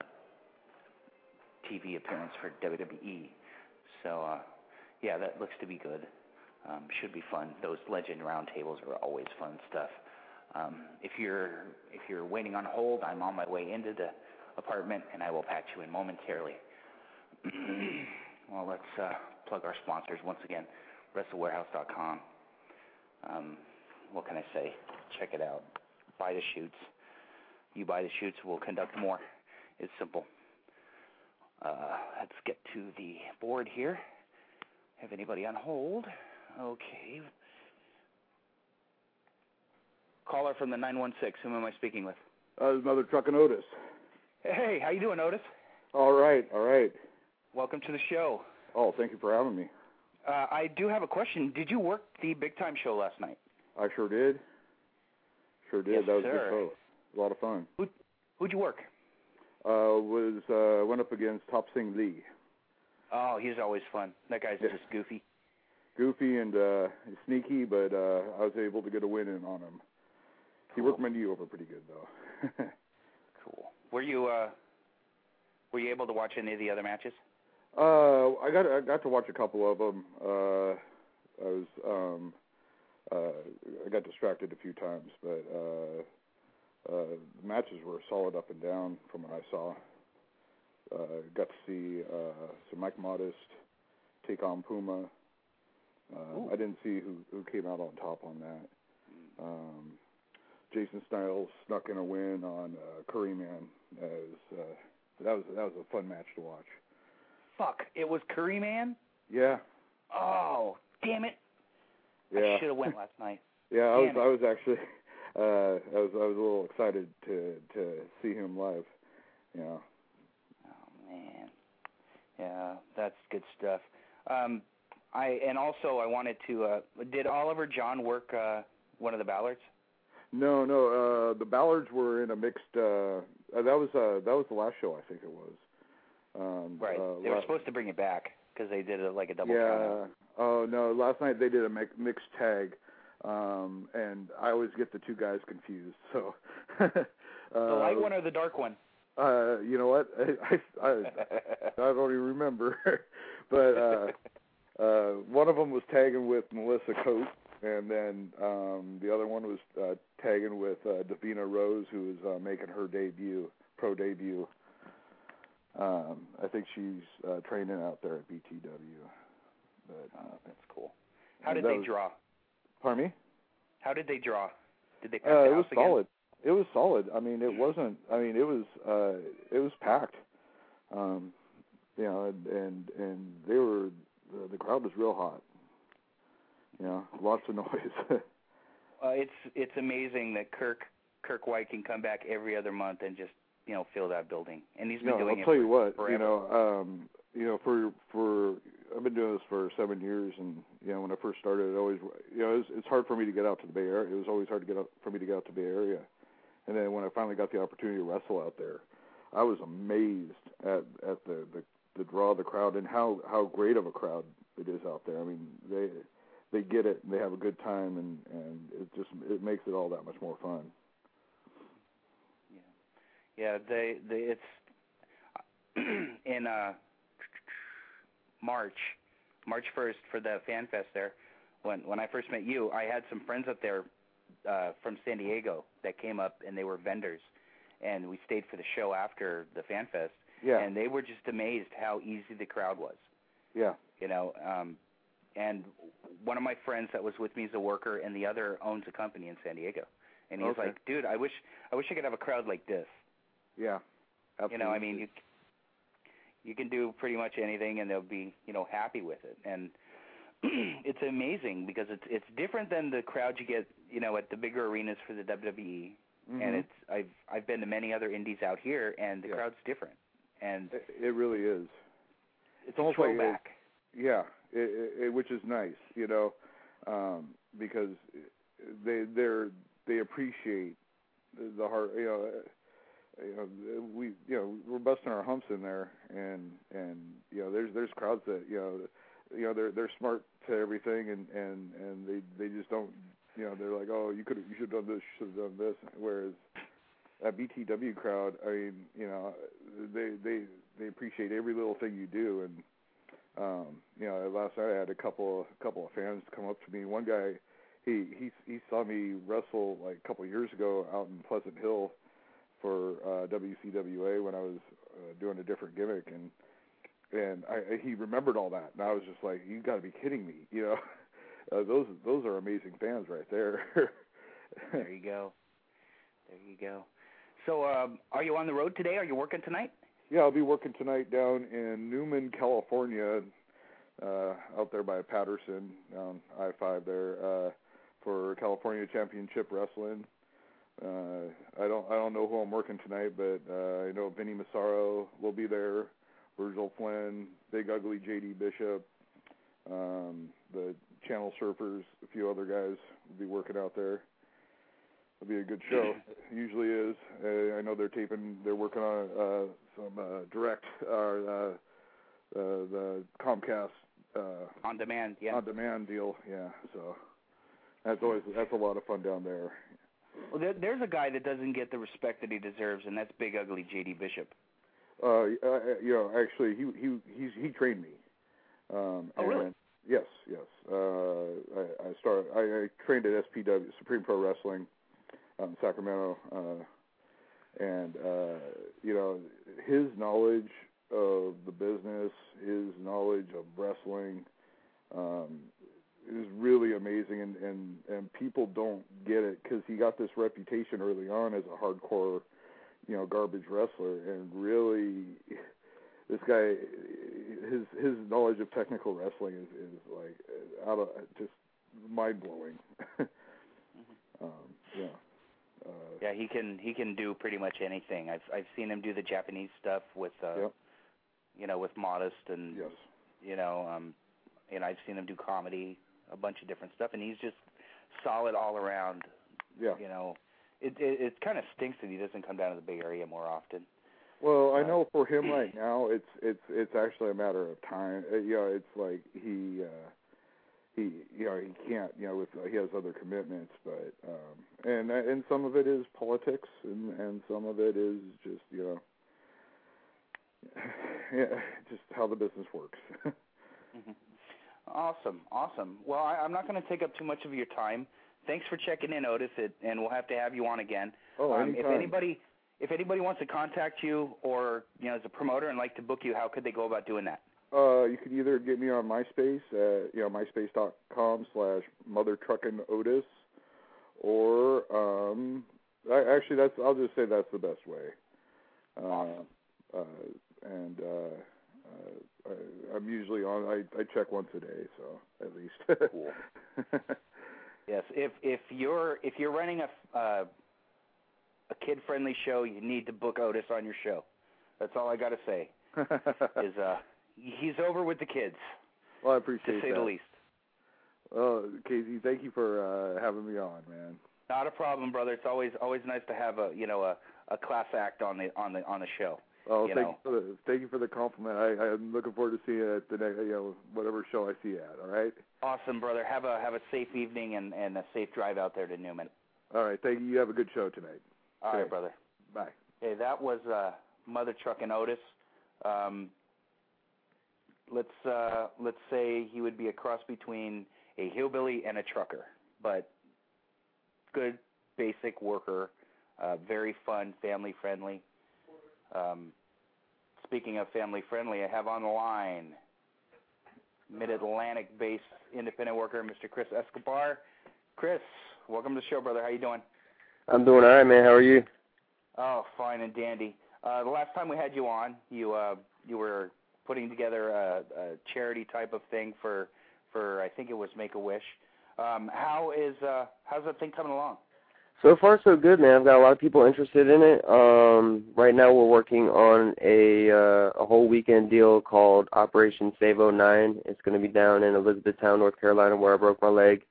TV appearance for WWE. So uh, yeah, that looks to be good. Um, should be fun. Those legend roundtables are always fun stuff. Um, if you're if you're waiting on hold, I'm on my way into the apartment, and I will patch you in momentarily. <clears throat> well, let's uh, plug our sponsors once again. WrestleWarehouse.com. Um, what can I say? Check it out. Buy the shoots. You buy the shoots, we'll conduct more. It's simple. Uh, let's get to the board here. Have anybody on hold? Okay. Caller from the 916. Whom am I speaking with? Uh, another truck and Otis. Hey, how you doing, Otis? All right, all right. Welcome to the show. Oh, thank you for having me. Uh, I do have a question. Did you work the big time show last night? I sure did. Sure did. Yes, that was sir. a good show. A lot of fun. Who, who'd you work? Uh, was uh, went up against Top Sing Lee. Oh, he's always fun. That guy's Yeah. just goofy. Goofy and uh, sneaky, but uh, I was able to get a win in on him. He worked my knee over pretty good though. <laughs> Cool. Were you uh were you able to watch any of the other matches? Uh, I got I got to watch a couple of them. Uh, I was um, uh, I got distracted a few times, but uh, uh, the matches were solid up and down from what I saw. Uh, got to see uh, some Mike Modest take on Puma. Uh, I didn't see who who came out on top on that. Um, Jason Styles snuck in a win on uh, Curry Man. As uh, that was that was a fun match to watch. Fuck, it was Curry Man? Yeah, Oh, damn it. yeah. I should have went last night. <laughs> Yeah, I was it. I was actually <laughs> uh I was I was a little excited to to see him live. You know. Oh man. Yeah, that's good stuff. Um, I and also I wanted to. Uh, did Oliver John work uh, one of the Ballards? No, no. Uh, the Ballards were in a mixed. Uh, uh, that was uh, that was the last show, I think it was. Um, Right. Uh, they were supposed to bring it back because they did it like a double yeah. count. Oh no! Last night they did a mi- mixed tag, um, and I always get the two guys confused. So. uh, <laughs> The light one or the dark one? Uh, you know what? <laughs> I I, I, I don't even remember, <laughs> but uh, uh, one of them was tagging with Melissa Coate, and then um, the other one was uh, tagging with uh, Davina Rose, who is uh, making her debut, pro debut. Um, I think she's uh, training out there at BTW. But Oh, that's cool. How did they was- draw? Pardon me? How did they draw? Did they pack Uh, the it was again? solid. It was solid. I mean, it wasn't. I mean, it was. uh It was packed. Um, you know, and and, and they were. The, the crowd was real hot. You know, lots of <laughs> noise. Uh, it's it's amazing that Kirk Kirk White can come back every other month and just you know fill that building, and he's been no, doing I'll it tell for you what. forever. You know, um, you know, for for I've been doing this for seven years, and you know, when I first started, it always you know, it was, it's hard for me to get out to the Bay Area. It was always hard to get out for me to get out to the Bay Area, and then when I finally got the opportunity to wrestle out there, I was amazed at at the the, the draw of the crowd and how how great of a crowd it is out there. I mean, they they get it and they have a good time, and and it just it makes it all that much more fun. Yeah, they they it's <clears throat> in uh March, March first for the fan fest there. When when I first met you, I had some friends up there uh from San Diego that came up and they were vendors, and we stayed for the show after the fan fest, Yeah, and they were just amazed how easy the crowd was. yeah, You know, um and one of my friends that was with me is a worker, and the other owns a company in San Diego, and he was Okay. like, "Dude, I wish I wish I could have a crowd like this." Yeah. Absolutely. You know, I mean, you you can do pretty much anything, and they'll be you know happy with it, and <clears throat> it's amazing because it's it's different than the crowd you get you know at the bigger arenas for the WWE, Mhm. and it's I've I've been to many other indies out here, and the Yeah. crowd's different, and It, it really is. it's, almost like it- Yeah, it, it, it, which is nice, you know, um, because they they're they appreciate the, the hard, you know, you know we you know we're busting our humps in there, and and you know there's there's crowds that you know you know they're they're smart to everything, and and and they they just don't you know they're like oh you could you should have done this should have done this, whereas that BTW crowd, I mean, you know, they they they appreciate every little thing you do, and um, you know, last night I had a couple a couple of fans come up to me. One guy, he he he saw me wrestle like a couple of years ago out in Pleasant Hill for uh, WCWA when I was uh, doing a different gimmick, and and I, I he remembered all that, and I was just like, you got to be kidding me, you know. <laughs> Uh, those those are amazing fans right there. <laughs> There you go. There you go. So, um, are you on the road today? Are you working tonight? Yeah, I'll be working tonight down in Newman, California, uh, out there by Patterson, down I-5 there, uh, for California Championship Wrestling. Uh, I don't I don't know who I'm working tonight, but uh, I know Vinny Massaro will be there, Virgil Flynn, Big Ugly JD Bishop, um, the Channel Surfers, a few other guys will be working out there. It'll be a good show. <laughs> Usually is. Uh, I know they're taping. They're working on uh, some uh, direct or uh, uh, the Comcast uh, On demand, yeah. on demand deal. Yeah, so that's always that's a lot of fun down there. Well, there, there's a guy that doesn't get the respect that he deserves, and that's Big Ugly JD Bishop. Uh, uh, you know, actually, he he he's he trained me. Um, Oh, really? Yes, yes. Uh, I, I started. I, I trained at SPW, Supreme Pro Wrestling, out in Sacramento, uh, and uh, you know, his knowledge of the business, his knowledge of wrestling, um, is really amazing, and and and people don't get it because he got this reputation early on as a hardcore, you know, garbage wrestler, and really, this guy, his his knowledge of technical wrestling is is like out of just mind blowing. <laughs> um, yeah. Uh, Yeah, he can he can do pretty much anything. I've I've seen him do the Japanese stuff with uh Yep. you know, with Modest and Yes. you know, um and I've seen him do comedy, a bunch of different stuff, and he's just solid all around. Yeah. You know, it it, it kind of stinks that he doesn't come down to the Bay Area more often. Well, I Uh, know for him <clears throat> right now, it's it's it's actually a matter of time. Uh, you know, it's like he uh he you know he can't you know with uh, he has other commitments, but um and and some of it is politics, and and some of it is just you know <sighs> yeah just how the business works. <laughs> Mhm. Awesome, awesome. Well, I, I'm not going to take up too much of your time. Thanks for checking in, Otis, it, and we'll have to have you on again. oh, um, if anybody if anybody wants to contact you or you know as a promoter and like to book you, how could they go about doing that? Uh, you can either get me on MySpace at you know myspace.com slash mother truckin' Otis, or um, I, actually that's I'll just say that's the best way. Uh, Awesome. uh, and uh, uh, I, I'm usually on. I, I check once a day, so at least. Cool. <laughs> Yes, if if you're if you're running a uh, a kid friendly show, you need to book Otis on your show. That's all I got to say. <laughs> Is uh he's over with the kids well, I appreciate to say that. the least. Well, Casey, thank you for uh, having me on, man. Not a problem, brother. It's always always nice to have a you know a a class act on the on the on the show. Well, You thank know. you for the thank you for the compliment. I, I'm looking forward to seeing you at the next, you know, whatever show I see you at. All right. Awesome, brother. Have a have a safe evening and and a safe drive out there to Newman. All right. Thank you. You have a good show tonight. All right, Okay. brother. Bye. Hey, that was uh, Mother Truckin' Otis. Um, let's uh, let's say he would be a cross between a hillbilly and a trucker, but good basic worker, uh, very fun, family friendly. Um, speaking of family friendly, I have on the line Mid Atlantic based independent worker, Mr. Chris Escobar. Chris, welcome to the show, brother. How you doing? I'm doing all right, man. How are you? Oh, fine and dandy. Uh, the last time we had you on, you uh, you were putting together a, a charity type of thing for for I think it was Make a Wish. Um, how is uh, how's that thing coming along? So far, so good, man. I've got a lot of people interested in it. Um, right now, we're working on a uh, a whole weekend deal called Operation Save 09. It's going to be down in Elizabethtown, North Carolina, where I broke my leg.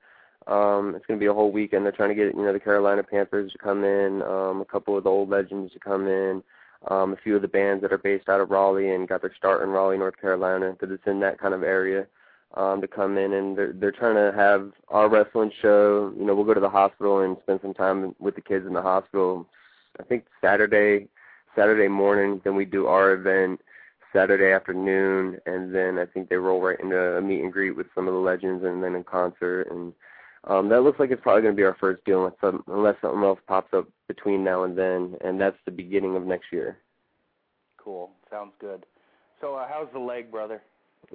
Um, it's going to be a whole weekend. They're trying to get you know the Carolina Panthers to come in, um, a couple of the old legends to come in, um, a few of the bands that are based out of Raleigh and got their start in Raleigh, North Carolina, because it's in that kind of area. Um, to come in, and they're they're trying to have our wrestling show. You know, we'll go to the hospital and spend some time with the kids in the hospital. I think Saturday, Saturday morning. Then we do our event Saturday afternoon, and then I think they roll right into a meet and greet with some of the legends, and then a concert. And um, that looks like it's probably going to be our first deal, unless, some, unless something else pops up between now and then, and that's the beginning of next year. Cool. Sounds good. So, uh, how's the leg, brother?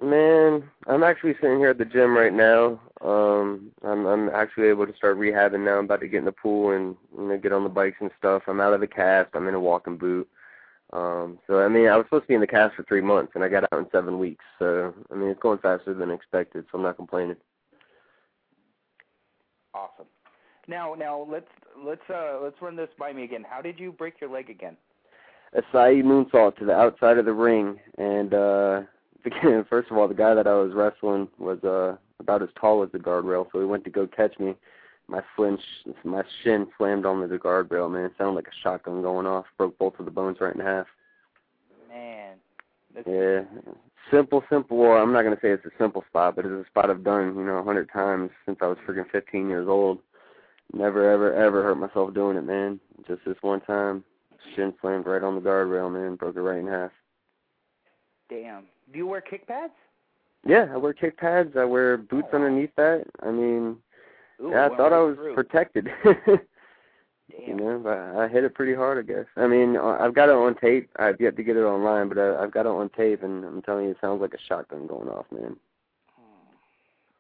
Man, I'm actually sitting here at the gym right now. Um, I'm I'm actually able to start rehabbing now. I'm about to get in the pool and you know get on the bikes and stuff. I'm out of the cast. I'm in a walking boot. Um, so I mean, I was supposed to be in the cast for three months, and I got out in seven weeks. So I mean, it's going faster than expected. So I'm not complaining. Awesome. Now, now let's let's uh let's run this by me again. How did you break your leg again? a side moonsault to the outside of the ring and uh <laughs> first of all the guy that I was wrestling was uh about as tall as the guardrail so he went to go catch me my flinch my shin slammed onto the guardrail man it sounded like a shotgun going off broke both of the bones right in half Man, that's yeah simple simple well I'm not going to say it's a simple spot but it's a spot I've done you know a hundred times since I was freaking 15 years old never ever ever hurt myself doing it man just this one time shin slammed right on the guardrail, man. Broke it right in half. damn. Do you wear kick pads? Yeah, I wear kick pads. I wear boots Oh, wow. underneath that. I mean, Ooh, yeah, I thought I was through. protected. <laughs> you know, but I hit it pretty hard, I guess. I mean, uh, I've got it on tape. I've yet to get it online, but I, I've got it on tape, and I'm telling you, it sounds like a shotgun going off, man.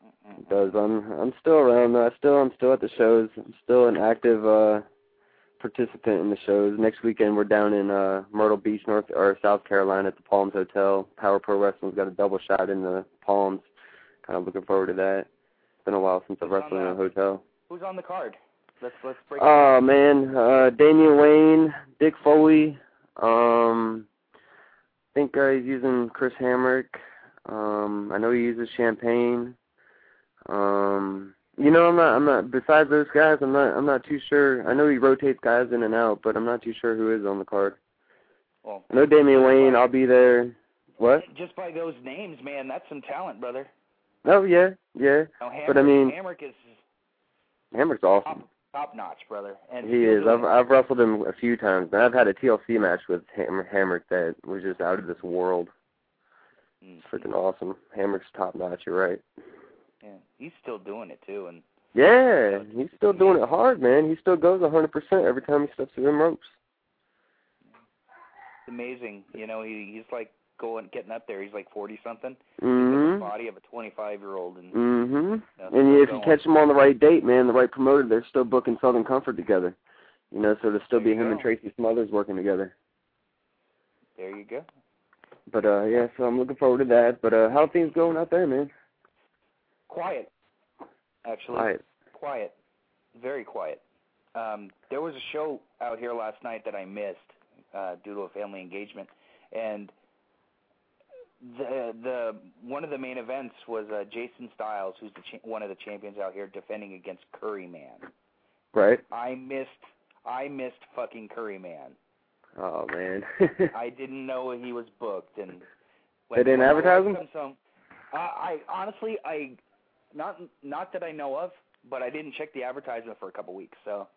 Mm-mm. It does. I'm I'm still around. though. I still I'm still at the shows. I'm still an active uh participant in the shows. Next weekend we're down in uh Myrtle Beach, North or South Carolina at the Palms Hotel. Power Pro Wrestling's got a double shot in the Palms. Kind of looking forward to that. It's been a while since I've wrestled in a hotel. Who's on the card? Let's let's break. Oh man, uh Damien Wayne, Dick Foley, um I think uh, he's using Chris Hamrick, Um, I know he uses champagne. Um, you know, I'm not. I'm not. Besides those guys, I'm not. I'm not too sure. I know he rotates guys in and out, but I'm not too sure who is on the card. Well, I know Damien Wayne. I'll be there. What? just by those names, man, that's some talent, brother. Oh yeah, yeah. Now, Hamrick, But I mean- Hamrick is Hammer's awesome. top, top notch, brother. And He is. I've I've wrestled him a few times, and I've had a TLC match with Hammer Hamrick that was just out of this world. Mm-hmm. It's freaking awesome. Hamrick's top notch. You're right. Yeah, he's still doing it too, and Yeah, he's still doing it hard, man. He still goes a 100% every time he steps through them ropes. it's amazing. You know, he he's like going getting up there. He's like forty something. He's got the body of a twenty five year old, and Mhm. Yeah, And if you catch him on the right date, man, the right promoter, they're still booking Southern Comfort together. You know, so there'll still There be him and go. Tracy Smothers working together. there you go. But uh yeah, so I'm looking forward to that. But uh how are things going out there, man? Quiet, actually. Quiet. quiet, very quiet. Um, there was a show out here last night that I missed uh, due to a family engagement, and the the one of the main events was uh, Jason Styles, who's the cha- one of the champions out here, defending against Curry Man. Right? I missed I missed fucking Curry Man. Oh man. <laughs> I didn't know he was booked, and They didn't advertise him? home, uh, I honestly, I not not that I know of, but I didn't check the advertisement for a couple weeks, so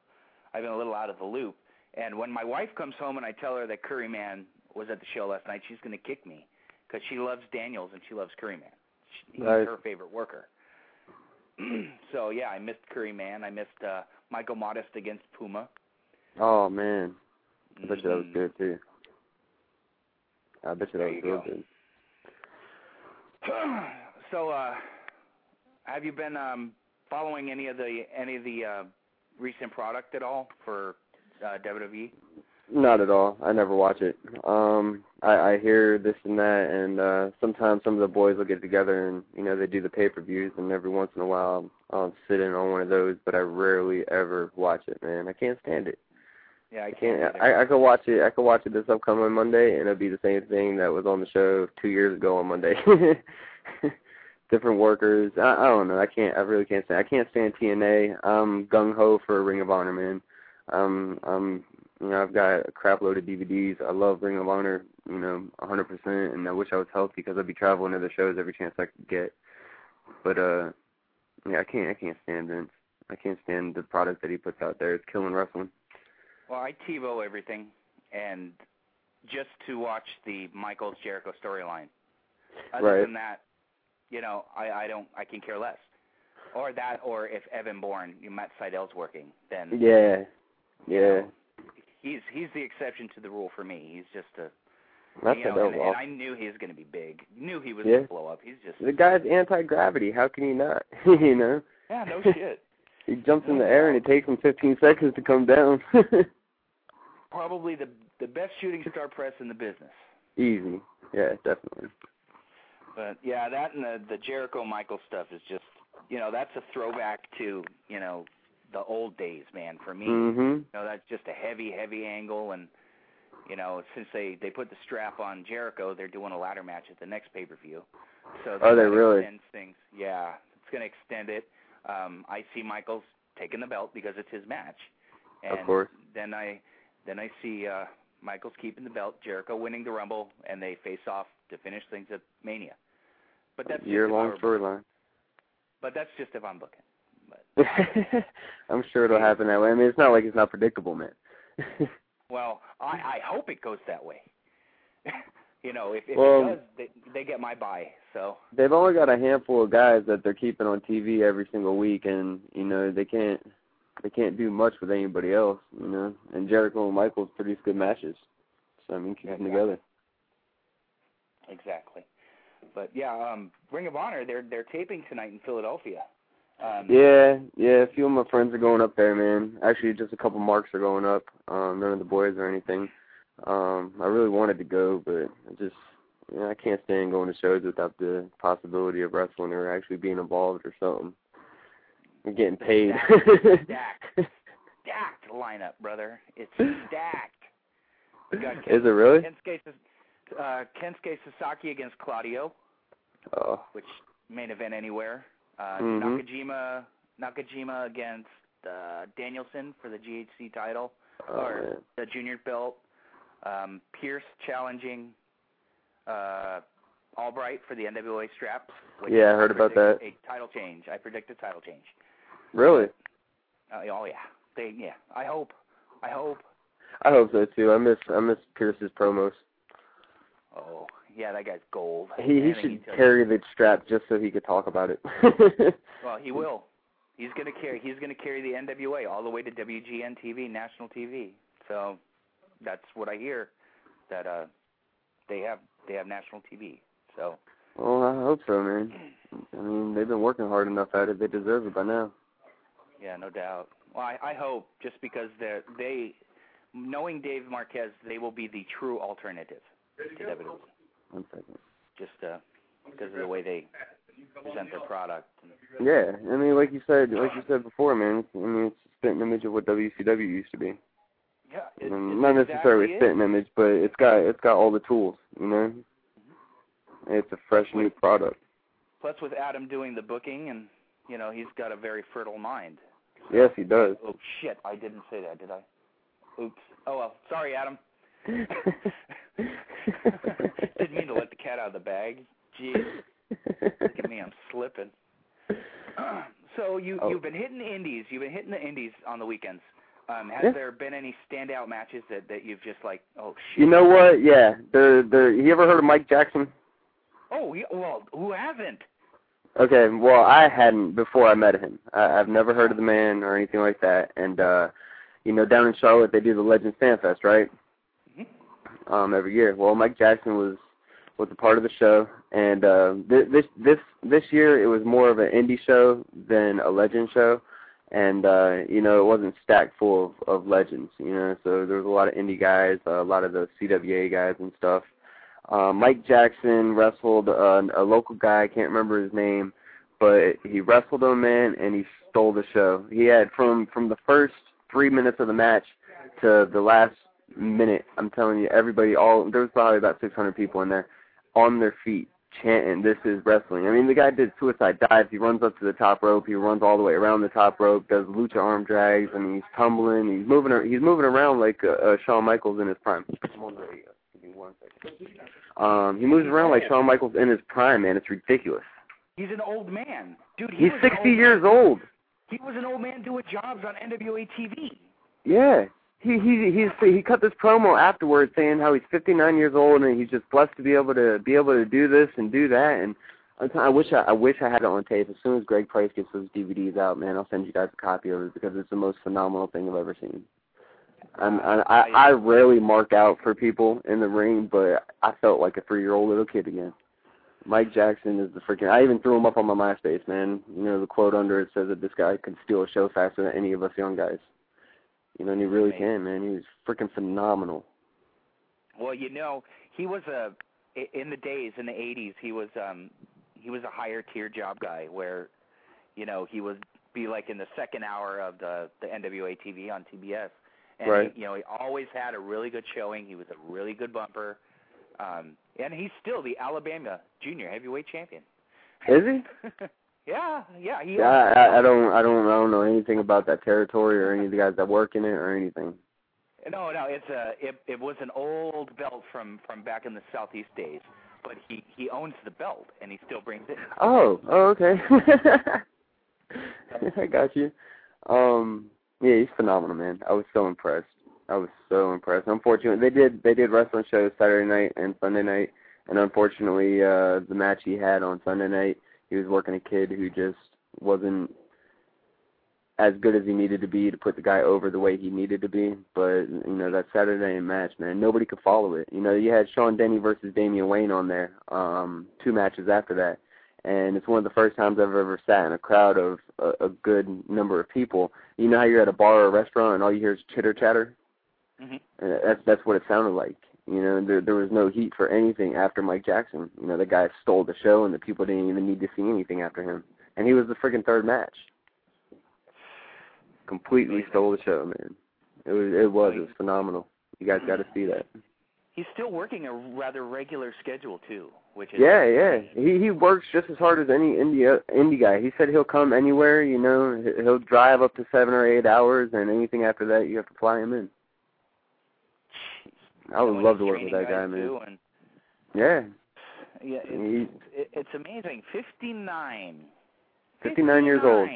I've been a little out of the loop. And when my wife comes home and I tell her that Curry Man was at the show last night, she's going to kick me because she loves Daniels and she loves Curry Man. She, he's Nice. her favorite worker. <clears throat> so yeah, I missed Curry Man. I missed uh, Michael Modest against Puma. oh man. I bet you that was Mhm. good too. I bet you that There was you good. <clears throat> so, uh, have you been um, following any of the any of the uh, recent product at all for uh, WWE? Not at all. I never watch it. Um, I, I hear this and that, and uh sometimes some of the boys will get together and you know they do the pay per views, and every once in a while I'll, sit in on one of those, but I rarely ever watch it. Man, I can't stand it. Yeah, I I can't. can't. I, I could watch it. I could watch it this upcoming Monday, and it'd be the same thing that was on the show two years ago on Monday. <laughs> Different workers. I, I don't know. I can't. I really can't stand. I can't stand TNA. I'm gung ho for Ring of Honor, man. Um, um, you know, I've got a crap load of DVDs. I love Ring of Honor, you know, a 100%, and I wish I was healthy because I'd be traveling to the shows every chance I could get. But uh, yeah, I can't. I can't stand Vince. I can't stand the product that he puts out there. It's killing wrestling. Well, I TiVo everything, and just to watch the Michaels Jericho storyline. Other Right. than that, you know, I I don't I can care less. Or that, or if Evan Bourne, Matt Sydal's working, then Yeah, you yeah. know, he's he's the exception to the rule for me. He's just a That's you know, and, and. I knew he was going to be big. Knew he was Yeah. going to blow up. He's just The guy's anti gravity. How can he not? <laughs> you know, yeah, no <laughs> shit. he jumps in the air and it takes him 15 seconds to come down. <laughs> Probably the the best shooting star press in the business. Easy. Yeah, definitely. But yeah, that and the the Jericho Michael stuff is just you know that's a throwback to you know the old days, man. For me, Mhm. you know that's just a heavy, heavy angle, and you know since they they put the strap on Jericho, they're doing a ladder match at the next pay per view. So Oh, they really? extends things. Yeah, it's going to extend it. Um, I see Michaels taking the belt because it's his match, and Of course. then I then I see uh, Michaels keeping the belt, Jericho winning the Rumble, and they face off to finish things at Mania. But that's Year if I long were- storyline. But that's just if I'm booking. But <laughs> I'm sure it'll happen that way. I mean, it's not like it's not predictable, man. <laughs> well, I I hope it goes that way. <laughs> you know, if, if Well- it does, they they get my buy. So They've only got a handful of guys that they're keeping on TV every single week, and you know they can't they can't do much with anybody else, you know. And Jericho and Michaels produce good matches, so I mean, keep Yeah, them exactly. together. Exactly. But yeah, um, Ring of Honor, they're they're taping tonight in Philadelphia. Um, Yeah, yeah. A few of my friends are going up there, man. Actually, just a couple marks are going up. Um, none of the boys or anything. Um, I really wanted to go, but I just, you know, I can't stand going to shows without the possibility of wrestling or actually being involved or something. I'm getting paid. Stacked. <laughs> stacked lineup, brother. It's <laughs> stacked. Is it really? Kensuke, uh, Kensuke Sasaki against Claudio. Oh. which main event anywhere. Uh, Mhm. Nakajima Nakajima against uh, Danielson for the GHC title Oh, or man. the junior belt. Um, Pearce challenging uh, Albright for the NWA strap. Which Yeah, I heard about that. A title change. I predict a title change. Really? Uh, oh yeah, they yeah. I hope. I hope. I hope so too. I miss I miss Pearce's promos. Oh yeah, that guy's gold. He he should carry the strap just so he could talk about it. <laughs> Well, he will. He's gonna carry. He's gonna carry the NWA all the way to WGN TV, national TV. So that's what I hear. That uh, they have they have national TV. So well, I hope so, man. I mean, they've been working hard enough at it. They deserve it by now. yeah, no doubt. Well, I, I hope just because they're they, knowing Dave Marquez, they will be the true alternative to. One second. Just uh, because of the way they present their product. Yeah, I mean, like you said, like you said before, man. I mean, it's a spitting image of what WCW used to be. Yeah, it, not necessarily exactly a spitting image, but it's got it's got all the tools, you know. It's a fresh new product. Plus, with Adam doing the booking, and you know, he's got a very fertile mind. Yes, he does. Oh shit! I didn't say that, did I? Oops. Oh well. Sorry, Adam. <laughs> <laughs> Didn't mean to let the cat out of the bag. Jeez. Look at me, I'm slipping. <clears throat> so you Oh. you've been hitting the indies. You've been hitting the indies on the weekends. Um, has Yeah. there been any standout matches that that you've just like, oh shit? You know what? Yeah, the the. You ever heard of Mike Jackson? Oh yeah, well, who hasn't? Okay, well, I hadn't before I met him. I, I've never heard of the man or anything like that. And uh, you know, down in Charlotte, they do the Legends Fan Fest, right? Um, every year. Well, Mike Jackson was was a part of the show, and uh, th- this this this year it was more of an indie show than a legend show. And uh, you know, it wasn't stacked full of, of legends. You know, so there was a lot of indie guys, uh, a lot of the CWA guys and stuff. Uh, Mike Jackson wrestled uh, a local guy. I can't remember his name, but he wrestled him, man, and he stole the show. He had from from the first three minutes of the match to the last minute. I'm telling you, everybody, all there was probably about 600 people in there, on their feet chanting, "This is wrestling." I mean, the guy did suicide dives. He runs up to the top rope. He runs all the way around the top rope. Does lucha arm drags. I mean, he's tumbling. He's moving. He's moving around like uh, uh, Shawn Michaels in his prime. Come on, there you go. Give me one second. Um, he moves around like Shawn Michaels in his prime, man. It's ridiculous. He's an old man, dude. He He's 60 old years man. old. He was an old man doing jobs on NWA TV. Yeah. He he he's he cut this promo afterwards saying how he's 59 years old and he's just blessed to be able to be able to do this and do that and I wish I, I wish I had it on tape. As soon as Greg Price gets those DVDs out, man, I'll send you guys a copy of it because it's the most phenomenal thing I've ever seen. I'm, I I I rarely mark out for people in the ring, but I felt like a three year old little kid again. Mike Jackson is the freaking. I even threw him up on my MySpace, man. You know the quote under it says that this guy can steal a show faster than any of us young guys. You know, and he really can, man. He was freaking phenomenal. Well, you know, he was a in the days in the '80s. He was um he was a higher tier job guy where, you know, he would be like in the second hour of the the NWA TV on TBS, and Right. he, you know he always had a really good showing. He was a really good bumper, um, and he's still the Alabama junior heavyweight champion. Is he? <laughs> yeah, yeah, he. Yeah, I, I, don't, I don't, I don't know anything about that territory or any of the guys that work in it or anything. No, no, it's a it it was an old belt from from back in the southeast days, but he he owns the belt and he still brings it. Oh, oh, okay. <laughs> I got you. Um, yeah, he's phenomenal, man. I was so impressed. I was so impressed. Unfortunately, they did they did wrestling shows Saturday night and Sunday night, and unfortunately, uh, the match he had on Sunday night, he was working a kid who just wasn't as good as he needed to be to put the guy over the way he needed to be. But you know that Saturday night match, man, nobody could follow it. You know, you had Sean Denny versus Damien Wayne on there, um, two matches after that and it's one of the first times I've ever sat in a crowd of a, a good number of people. You know how you're at a bar or a restaurant and all you hear is chitter chatter. hmm And that's that's what it sounded like. You know, there there was no heat for anything after Mike Jackson. You know, the guy stole the show, and the people didn't even need to see anything after him. And he was the freaking third match. Completely stole the show, man. It was it was it was phenomenal. You guys got to see that. he's still working a rather regular schedule too, which is Yeah, yeah. He he works just as hard as any indie indie guy. He said he'll come anywhere. You know, He- he'll drive up to seven or eight hours, and anything after that, you have to fly him in. I would love to work with that guy, man. And Yeah, yeah, it's, he, it's amazing. Fifty nine. 59 years old.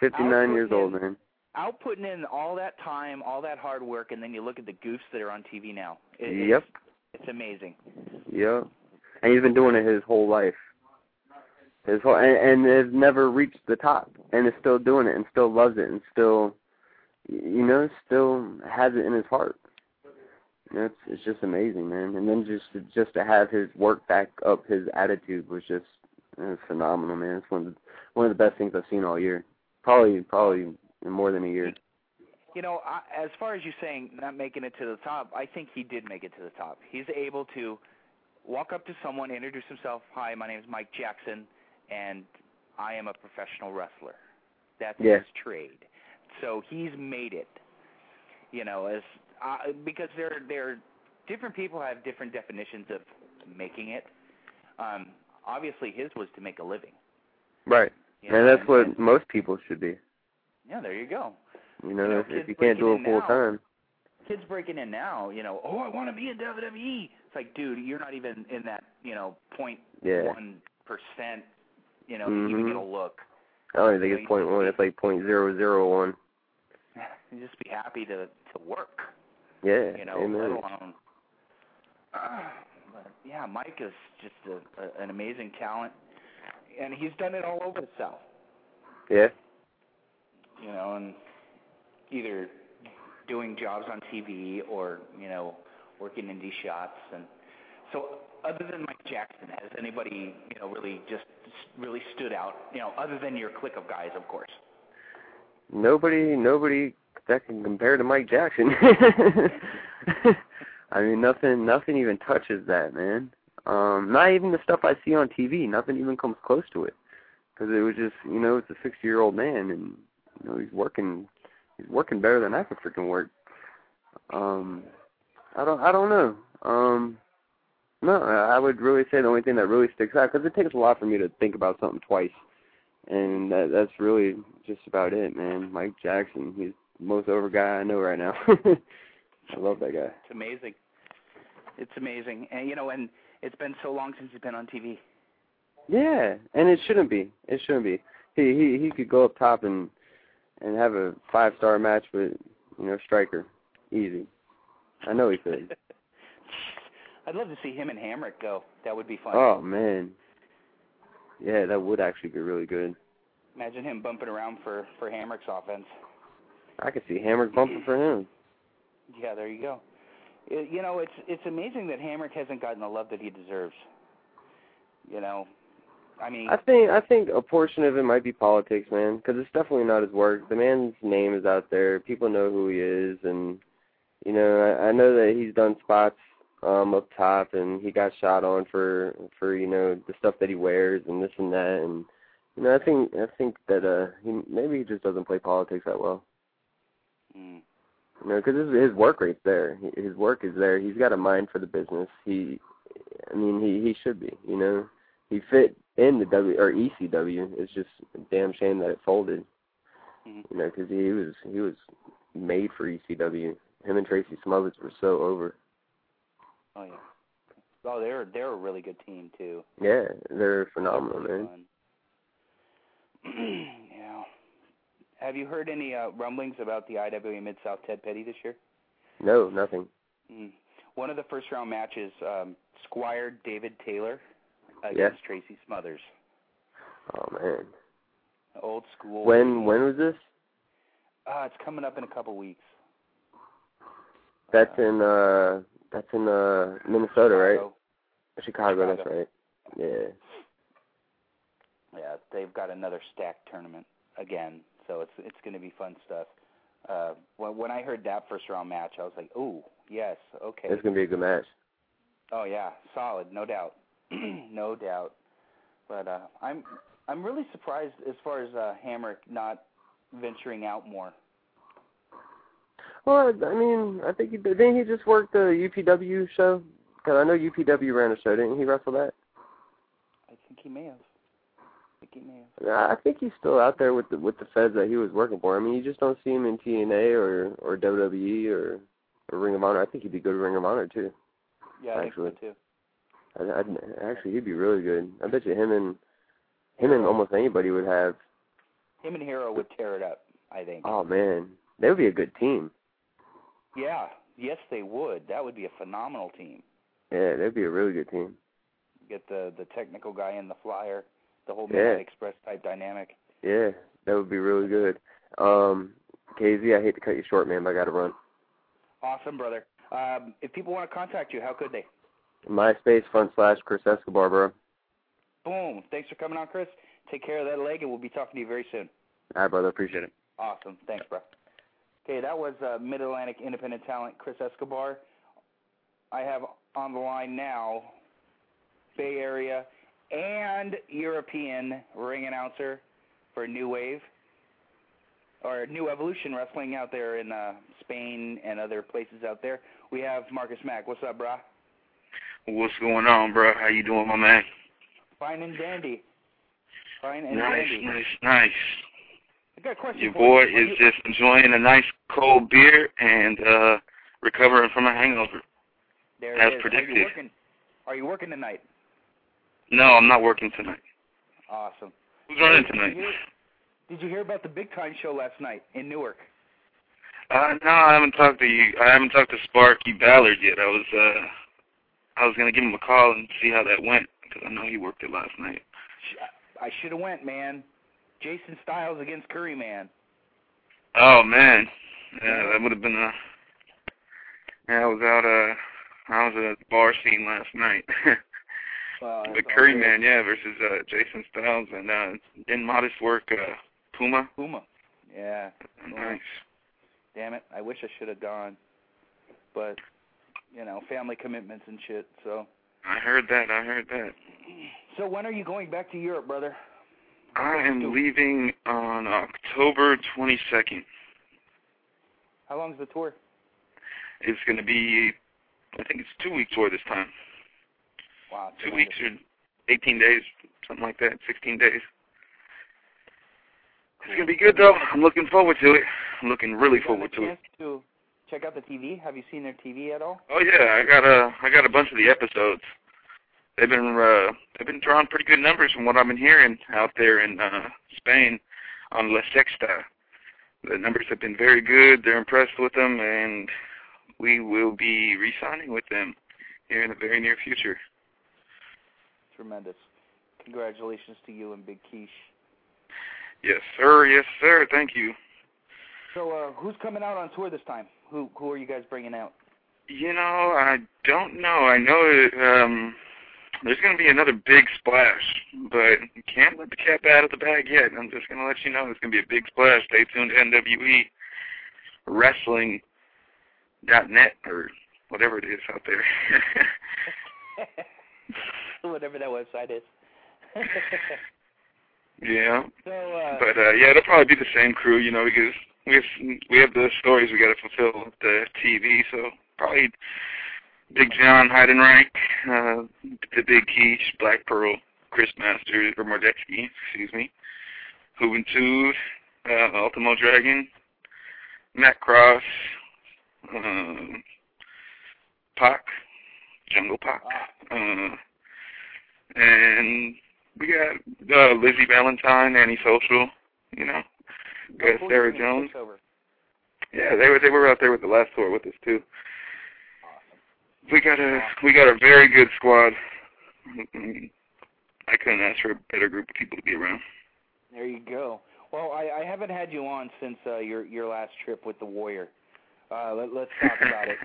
59 Output years old, man. Out putting in all that time, all that hard work, and then you look at the goofs that are on TV now. It, Yep. It's, it's amazing. Yep. And he's been doing it his whole life. His whole and, and has never reached the top, and is still doing it, and still loves it, and still, you know, still has it in his heart. It's it's just amazing, man. And then just to, just to have his work back up his attitude was just it was phenomenal, man. It's one of the, one of the best things I've seen all year. Probably probably in more than a year. You know, I, as far as you saying not making it to the top, I think he did make it to the top. He's able to walk up to someone, introduce himself. Hi, my name is Mike Jackson, and I am a professional wrestler. That's Yeah. his trade. So he's made it. You know, as uh, because there there different people have different definitions of making it. Um, obviously, his was to make a living. Right. You know, And that's and- what and- most people should be. Yeah, there you go. You know, You know, if, you can't do it full now. time. kids breaking in now, you know, oh, I want to be in WWE. It's like, dude, you're not even in that, you know, point Yeah. one percent, you know, to even get a look. I don't even think it's point one. It's like point zero zero one. <laughs> You just be happy to to work, Yeah. you know, amen. let alone. but yeah, Mike is just a, a, an amazing talent, and he's done it all over the South, Yeah. you know, and either doing jobs on TV or you know working indie shots and so other than Mike Jackson has anybody you know really just really stood out you know other than your clique of guys of course Nobody, nobody that can compare to Mike Jackson. <laughs> I mean, nothing, nothing even touches that, man. Um, not even the stuff I see on TV. Nothing even comes close to it. Because it was just, you know, it's a sixty-year-old man, and you know, he's working, he's working better than I could freaking work. Um, I don't, I don't know. Um, no, I I would really say the only thing that really sticks out because it takes a lot for me to think about something twice, and that, that's really just about it, man. Mike Jackson, he's the most over guy I know right now. <laughs> I love that guy. it's amazing it's amazing and you know and it's been so long since he's been on TV Yeah, and it shouldn't be. It shouldn't be. He he he could go up top and and have a five star match with you know Striker, easy. I know he could. <laughs> I'd love to see him and Hamrick go that would be fun oh man, yeah, that would actually be really good. imagine him bumping around for for Hamrick's offense I could see Hammer bumping for him. Yeah, there you go. It, you know, it's it's amazing that Hamrick hasn't gotten the love that he deserves. You know, I mean, I think I think a portion of it might be politics, man, because it's definitely not his work. The man's name is out there. People know who he is, and you know I, I know that he's done spots um up top, and he got shot on for for you know the stuff that he wears and this and that, and you know I think I think that uh he maybe he just doesn't play politics that well. mm, You know, because his his work rate's there. His work is there. He's got a mind for the business. He, I mean, he he should be. You know, he fit in the W or ECW. It's just a damn shame that it folded. Mhm. You know, because he was he was made for ECW. Him and Tracy Smothers were so over. Oh yeah. Oh, they're they're a really good team too. Yeah, they're phenomenal, man. <clears throat> yeah. Have you heard any uh, rumblings about the IWA Mid South Ted Petty this year? No, nothing. Mm. One of the first round matches, um, Squire David Taylor against Yeah. Tracy Smothers. Oh man. Old school. When when was this? Uh, it's coming up in a couple weeks. That's in uh that's in uh Minnesota, right? Chicago. Chicago, that's right. Yeah. Yeah, they've got another stacked tournament again, so it's it's going to be fun stuff. Uh, when when I heard that first round match, I was like, "Oh, yes, okay." It's gonna be a good match. Oh yeah, solid, no doubt, <clears throat> no doubt. But uh, I'm I'm really surprised as far as uh, Hamrick not venturing out more. Well, I mean, I think he didn't he just work the UPW show? Because I know UPW ran a show, didn't he wrestle that? I think he may have. I think he may have. I think he's still out there with the with the feds that he was working for. I mean, you just don't see him in TNA or or WWE or, or Ring of Honor. I think he'd be good at Ring of Honor too. Yeah, I Actually. think so too. I, I'd, actually, he'd be really good. I bet you him and him and almost anybody would have. Him and Hero would tear it up. I think. Oh man, they would be a good team. Yeah. Yes, they would. That would be a phenomenal team. Yeah, that'd be a really good team. Get the the technical guy in the flyer, the whole Yeah. Express type dynamic. Yeah, that would be really good. Um, KZ, I hate to cut you short, man, but I got to run. Awesome, brother. Um, if people want to contact you, how could they? MySpace front slash Chris Escobar, bro. Boom. Thanks for coming on, Chris. Take care of that leg, and we'll be talking to you very soon. All right, brother, appreciate it. Awesome. Thanks, bro. Okay, that was uh, Mid Atlantic independent talent Chris Escobar. I have on the line now Bay Area and European ring announcer for New Wave or New Evolution Wrestling out there in uh, Spain and other places out there. We have Marcus Mack. What's up, brah? What's going on, bro? How you doing, my man? Fine and dandy. Fine and nice, dandy. nice, nice. I got a question Your boy you. Is you- just enjoying a nice cold beer and uh recovering from a hangover. there as is. Are you working? Are you working tonight? No, I'm not working tonight. Awesome. Who's running Did tonight? you hear- Did you hear about the big time show last night in Newark? Uh, no, I haven't talked to you. I haven't talked to Sparky Ballard yet. I was uh I was gonna give him a call and see how that went because I know he worked it last night. I should have went, man. Jason Styles against Curry Man. Oh man, yeah, that would have been a. Yeah, I was out. Uh, I was at the bar scene last night. <laughs> That's all Curry good. Man, yeah, versus uh, Jason Styles and uh, didn't modest work uh, Puma. Puma. Yeah. Nice. Damn it. I wish I should have gone. But, you know, family commitments and shit. So, I heard that. I heard that. <clears throat> so when are you going back to Europe, brother? I am leaving on October 22nd. How long's the tour? It's going to be, I think it's two weeks tour this time. Wow. Two weeks or 18 days, something like that, 16 days. It's going to be good though. I'm looking forward to it. I'm looking really forward to it. to check out the TV? Have you seen their TV at all? Oh yeah, I got a I got a bunch of the episodes. They've been uh they've been drawing pretty good numbers from what I've been hearing out there in uh Spain on La Sexta. The numbers have been very good. They're impressed with them, and we will be re-signing with them here in the very near future. Tremendous. Congratulations to you and Big Quiche. Yes, sir. Yes, sir. Thank you. So, uh, who's coming out on tour this time? Who who are you guys bringing out? You know, I don't know. I know that, um, there's going to be another big splash, but you can't let the cat out of the bag yet. I'm just going to let you know there's going to be a big splash. Stay tuned to NWE Wrestling dot net or whatever it is out there. <laughs> Whatever that website is. <laughs> yeah, so, uh, but uh, yeah, it'll probably be the same crew, you know, because we have we have the stories we got to fulfill with the TV, so probably Big John Heidenreich, uh, the Big Quiche, Black Pearl, Chris Masters or Mordecai, excuse me, Juventud, uh, Ultimo Dragon, Matt Cross, um, Pac, Jungle Pac, uh, and we got uh, Lizzie Valentine, Antisocial, you know, we got who are you Sarah Jones. Yeah, they were they were out there with the last tour with us too. We got a we got a very good squad. I couldn't ask for a better group of people to be around. There you go. Well, I, I haven't had you on since uh, your your last trip with the Warrior. Uh, let, let's talk <laughs> about it.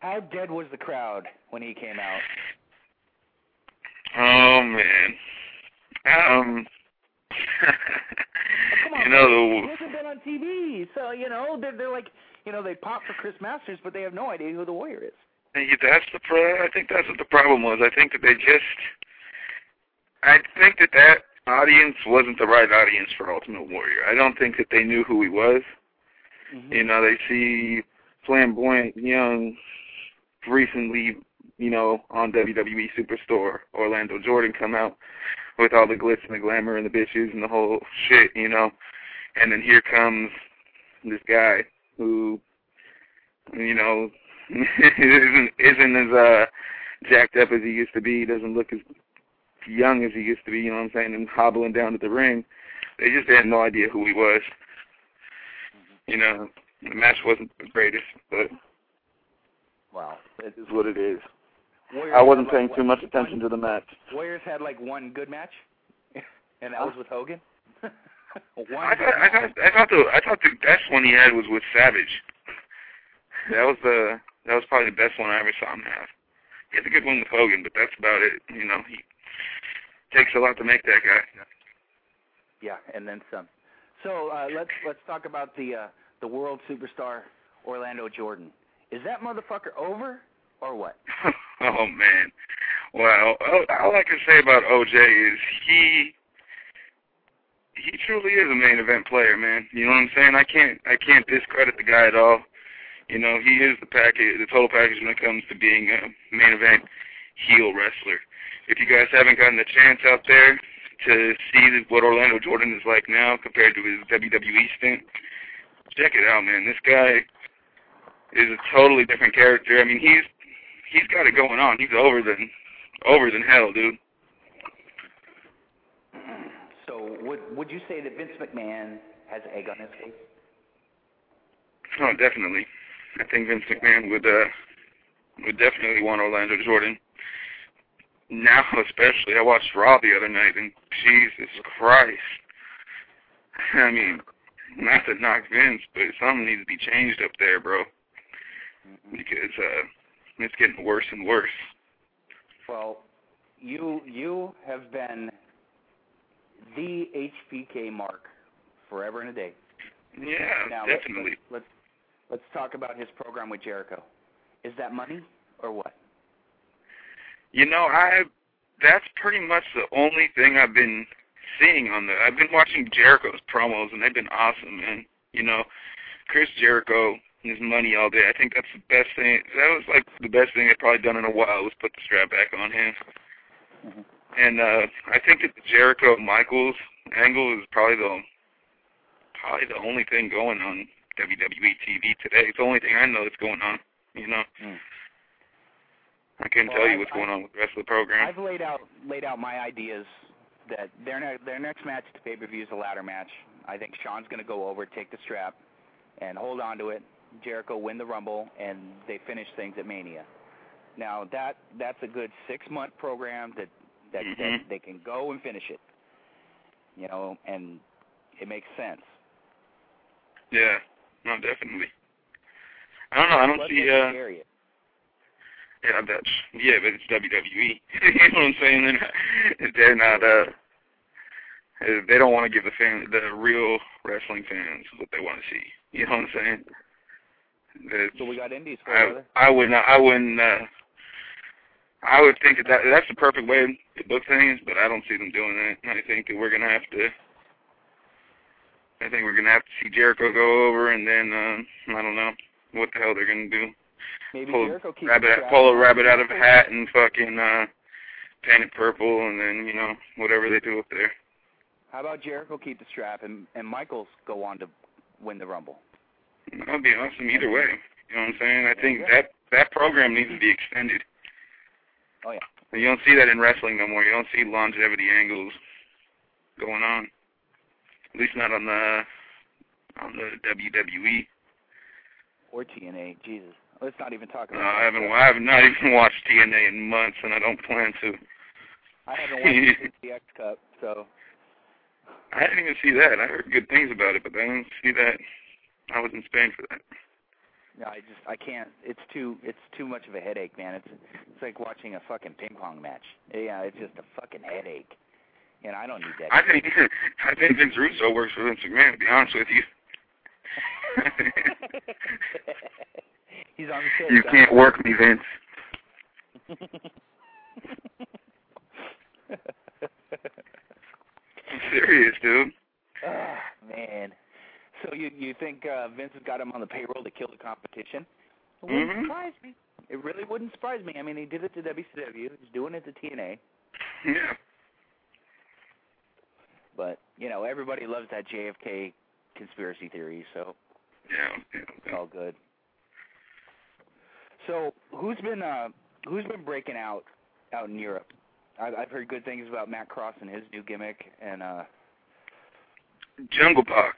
How dead was the crowd when he came out? Oh man. Um <laughs> Come on, <laughs> you know he the hasn't been on TV, so you know they're they're like you know they pop for Chris Masters, but they have no idea who the Warrior is. That's the pro- I think that's what the problem was. I think that they just I think that that audience wasn't the right audience for Ultimate Warrior. I don't think that they knew who he was. Mm-hmm. You know, they see flamboyant young, recently, you know, on WWE Superstore, Orlando Jordan come out with all the glitz and the glamour and the bitches and the whole shit, you know. And then here comes this guy who, you know, isn't isn't as uh jacked up as he used to be. He Doesn't look as young as he used to be. You know what I'm saying? And hobbling down to the ring, they just had no idea who he was. You know, the match wasn't the greatest, but Wow. It is what it is. Warriors I wasn't paying like, too much attention to the match. Warriors had like one good match, <laughs> and that was with Hogan. <laughs> one. I thought I thought I thought the I thought the best one he had was with Savage. That was the that was probably the best one I ever saw him have. He had a good one with Hogan, but that's about it. You know, he takes a lot to make that guy. Yeah, and then some. So uh, let's let's talk about the uh, the world superstar Orlando Jordan. Is that motherfucker over or what? <laughs> oh man. Well, all all I can say about OJ is he he truly is a main event player, man. You know what I'm saying? I can't I can't discredit the guy at all. You know, he is the package, the total package when it comes to being a main event heel wrestler. If you guys haven't gotten the chance out there to see what Orlando Jordan is like now compared to his WWE stint, check it out, man. This guy is a totally different character. I mean, he's he's got it going on. He's over than over than hell, dude. So would would you say that Vince McMahon has egg on his face? Oh, definitely. I think Vince McMahon would uh would definitely want Orlando Jordan. Now, especially, I watched Raw the other night, and Jesus Christ. I mean, not to knock Vince, but something needs to be changed up there, bro. Because uh, it's getting worse and worse. Well, you you have been the HBK mark forever and a day. Yeah, Now definitely. Let's, let's talk about his program with Jericho. Is that money or what? You know, I that's pretty much the only thing I've been seeing on the. I've been watching Jericho's promos, and they've been awesome, man. You know, Chris Jericho and his money all day. I think that's the best thing. That was like the best thing they've probably done in a while was put the strap back on him. Mhm. And uh I think that the Jericho Michaels angle is probably the probably the only thing going on WWE TV today. It's the only thing I know that's going on. You know. Mm. I couldn't Well, tell you what's I- going on with the rest of the program. I've laid out laid out my ideas that their ne- their next match at the pay per view is a ladder match. I think Sean's going to go over, take the strap, and hold on to it. Jericho win the Rumble, and they finish things at Mania. Now that that's a good six month program that that, that Mhm. they can go and finish it. You know, and it makes sense. Yeah, no, definitely. I don't know. I don't Let's see. uh. Yeah, that's yeah, but it's WWE. <laughs> you know what I'm saying? They're not. They're not uh, they don't want to give the fan, the real wrestling fans, what they want to see. You know what I'm saying? That's, So we got indies for I brother. I would not. I wouldn't. uh I would think that that's the perfect way to book things, but I don't see them doing that. I think that we're gonna have to. I think we're gonna have to see Jericho go over, and then uh, I don't know what the hell they're gonna do. Maybe pull Jericho keeps rabbit, pull a rabbit out of a hat and fucking uh, paint it purple, and then you know whatever they do up there. How about Jericho keep the strap and and Michaels go on to win the Rumble? That'd be awesome either way. You know what I'm saying? I think that that program needs to be extended. Oh yeah. You don't see that in wrestling no more. You don't see longevity angles going on. At least not on the on the WWE. Or TNA. Jesus. Let's not even talk about. I haven't I have not even watched TNA in months, and I don't plan to. I haven't <laughs> watched the X Cup, so I didn't even see that. I heard good things about it, but I didn't see that. I was in Spain for that. yeah, I just I can't. It's too it's too much of a headache, man. It's it's like watching a fucking ping pong match. Yeah, it's just a fucking headache, and I don't need that. I think I think Vince Russo works for Vince McMahon. To be honest with you, <laughs> He's on the shit. you can't work me, Vince. <laughs> I'm serious, dude. Ah, man. So you you think uh, Vince has got him on the payroll to kill the competition? It wouldn't surprise me. It really wouldn't surprise me. I mean, he did it to WCW. He's doing it to TNA. Yeah. But you know, everybody loves that JFK conspiracy theory, so Yeah. yeah, it's all good. So who's been uh who's been breaking out out in Europe? I've, I've heard good things about Matt Cross and his new gimmick, and uh Jungle Pac.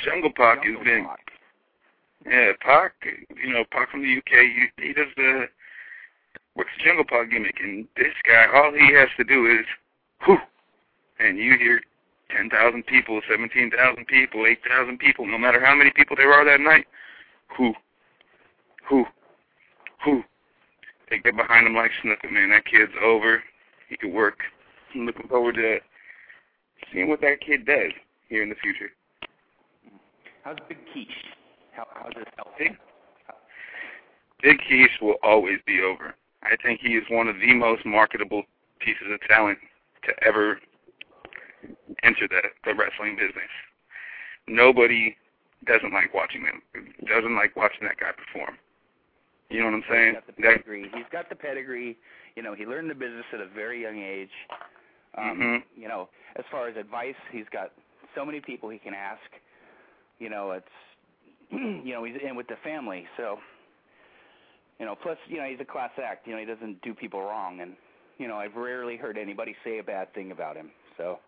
Jungle Pac Jungle has been Pac. Yeah, Pac, you know, Pac from the UK, he, does the, what's the Jungle Pac gimmick, and this guy, all he has to do is, whoo, and you hear 10,000 people, 17,000 people, 8,000 people, no matter how many people there are that night, who, who, who, They get behind him like Snooker, man. That kid's over. He could work. I'm looking forward to seeing what that kid does here in the future. How's Big Quiche? How how's his health? Big Big Keith will always be over. I think he is one of the most marketable pieces of talent to ever enter the, the wrestling business. Nobody doesn't like watching him. Doesn't like watching that guy perform. You know what I'm saying? He's got the That, pedigree. He's got the pedigree. You know, he learned the business at a very young age. Um, Mhm. You know, as far as advice, he's got so many people he can ask. You know, it's <clears throat> you know he's in with the family, so you know. Plus, you know, he's a class act. You know, he doesn't do people wrong, and you know, I've rarely heard anybody say a bad thing about him. So,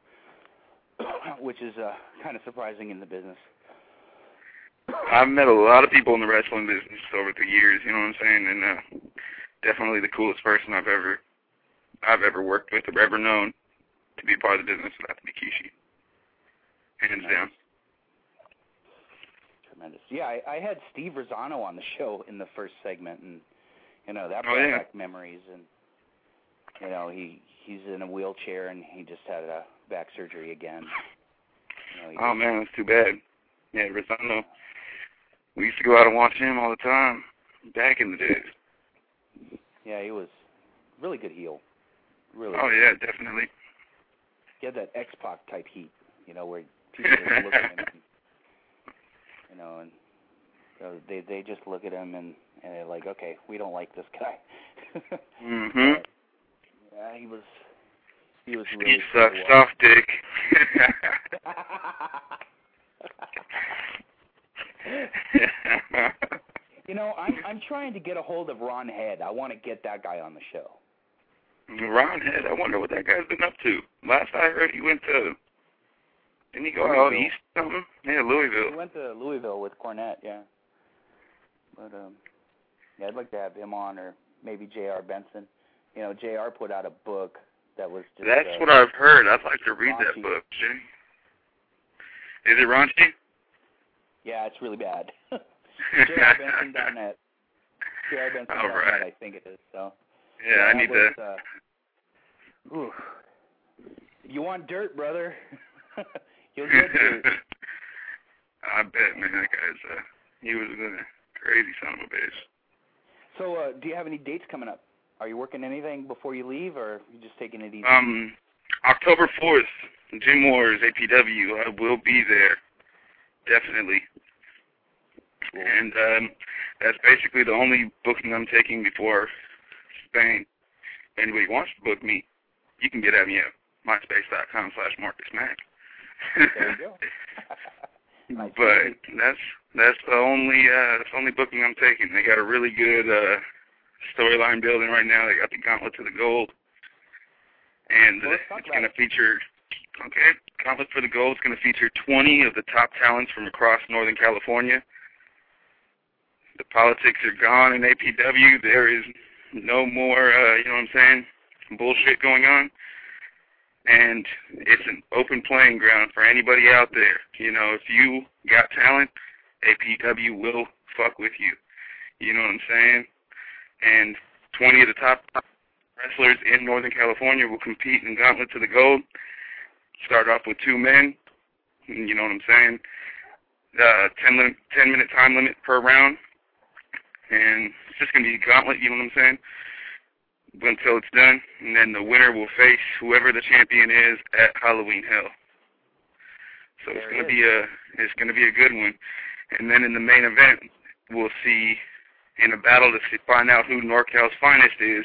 <coughs> which is uh, kind of surprising in the business. I've met a lot of people in the wrestling business over the years. You know what I'm saying? And uh, definitely the coolest person I've ever I've ever worked with or ever known to be part of the business would have to be Kishi. Hands Nice. down. Tremendous. Yeah, I, I had Steve Rizzono on the show in the first segment, and you know that Oh, brought yeah. back memories. And you know he he's in a wheelchair, and he just had a back surgery again. You know, Oh man, that's too bad. Yeah, Rizzono. We used to go out and watch him all the time back in the days. Yeah, he was really good heel. Really. Oh yeah, definitely. He had that X Pac type heat. You know where people just look at him. And, <laughs> you know, and so they they just look at him and and they're like, okay, we don't like this guy. <laughs> Mhm. Yeah, he was he was He sucks cool. soft dick. you know, I'm I'm trying to get a hold of Ron Head. I want to get that guy on the show. Ron Head, I wonder what that guy's been up to. Last I heard, he went to. Didn't he go out Louisville. east something? Yeah, Louisville. He went to Louisville with Cornette, yeah. But um, yeah, I'd like to have him on, or maybe J.R. Benson. You know, J.R. put out a book that was just. That's uh, what I've heard. I'd like to read that book. Is it raunchy? Yeah, it's really bad. <laughs> J.R. Benson done it. J.R. Benson All done right. I think it is. So. Yeah, I need was, to. Uh, oof. You want dirt, brother? <laughs> You'll get dirt. <laughs> I bet, man. That guy's uh, he was a crazy son of a bitch. So, uh, do you have any dates coming up? Are you working anything before you leave, or are you just taking it easy? Um, October fourth, Gym Wars, APW. I will be there, definitely. Cool. And um, that's basically the only booking I'm taking before Spain. If anybody wants to book me, you can get at me at myspace.com slash Marcus Mack. there you go. <laughs> nice but that's that's the only uh that's the only booking I'm taking. They got a really good uh storyline building right now. They got the Gauntlet to the Gold, and Well, let's it's going to feature. Okay, Gauntlet for the Gold is going to feature 20 of the top talents from across Northern California. The politics are gone in APW. There is no more, uh, you know what I'm saying, bullshit going on. And it's an open playing ground for anybody out there. You know, if you got talent, APW will fuck with you. You know what I'm saying? And 20 of the top wrestlers in Northern California will compete in Gauntlet to the Gold. Start off with two men. You know what I'm saying? Uh, 10, lim- 10 minute time limit per round. And it's just going to be a gauntlet, you know what I'm saying? Until it's done. And then the winner will face whoever the champion is at Halloween Hell. So There it's going to is. be a it's going to be a good one. And then in the main event, we'll see in a battle to find out who NorCal's finest is.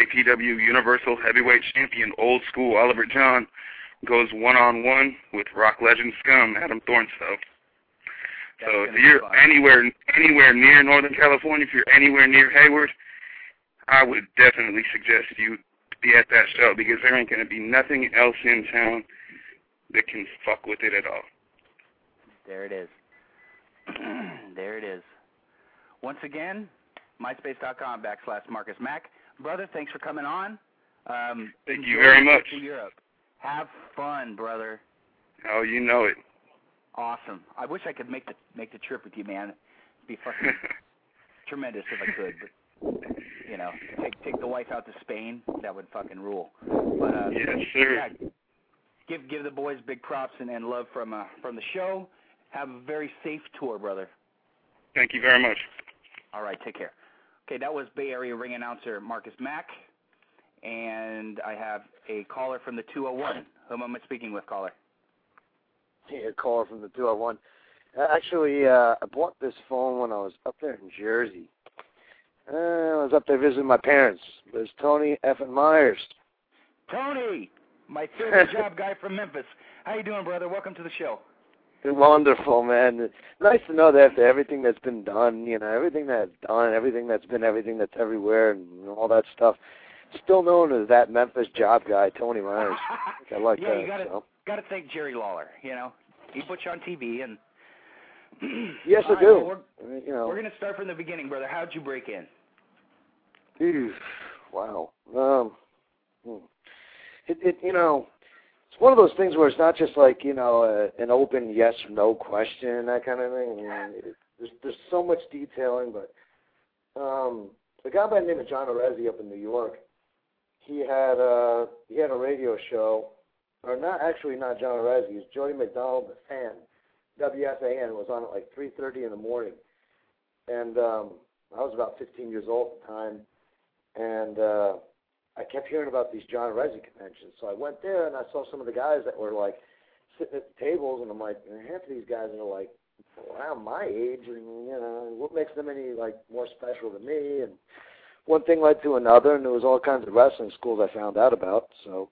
APW Universal Heavyweight Champion Old School Oliver John goes one on one with rock legend scum Adam. That's So if you're anywhere anywhere near Northern California, if you're anywhere near Hayward, I would definitely suggest you be at that show because there ain't gonna be nothing else in town that can fuck with it at all. There it is. <clears throat> there it is. Once again, myspace.com backslash Marcus Mack. Brother, thanks for coming on. Um, Thank you very much. Europe. Have fun, brother. Oh, you know it. Awesome. I wish I could make the make the trip with you, man. It'd be fucking <laughs> tremendous if I could, but you know, take take the wife out to Spain. That would fucking rule. But uh, yes, sir. yeah, give give the boys big props and, and love from uh, from the show. Have a very safe tour, brother. Thank you very much. All right, take care. Okay, that was Bay Area ring announcer Marcus Mack, and I have a caller from the 201. Whom am I speaking with, caller? Yeah, caller from the 201. Uh, Actually, uh, I bought this phone when I was up there in Jersey. Uh, I was up there visiting my parents. There's Tony Effin Myers. Tony, my <laughs> favorite job guy from Memphis. How you doing, brother? Welcome to the show. Wonderful, man. Nice to know that after everything that's been done, you know, everything that's done, everything that's been everything that's everywhere and all that stuff, still known as that Memphis job guy, Tony Myers. I <laughs> like yeah, that. you gotta so. gotta thank Jerry Lawler. You know, he put you on TV, and <clears throat> Yes, I do. we're, you know, we're gonna start from the beginning, brother. How'd you break in? Eesh, wow. Um, hmm. it, it, you know, it's one of those things where it's not just like you know uh, an open yes or no question that kind of thing. It, there's there's so much detailing, but um, a guy by the name of John Arezzi up in New York, he had uh he had a radio show, or not actually not John Arezzi, it's Jody McDonald, the fan. WFAN was on at like 3:30 in the morning, and um, I was about 15 years old at the time and uh, I kept hearing about these John Arezzi conventions. So I went there and I saw some of the guys that were like sitting at the tables, and I'm like, half of these guys are like around my age, and you know, what makes them any like more special than me? And one thing led to another, and there was all kinds of wrestling schools I found out about. So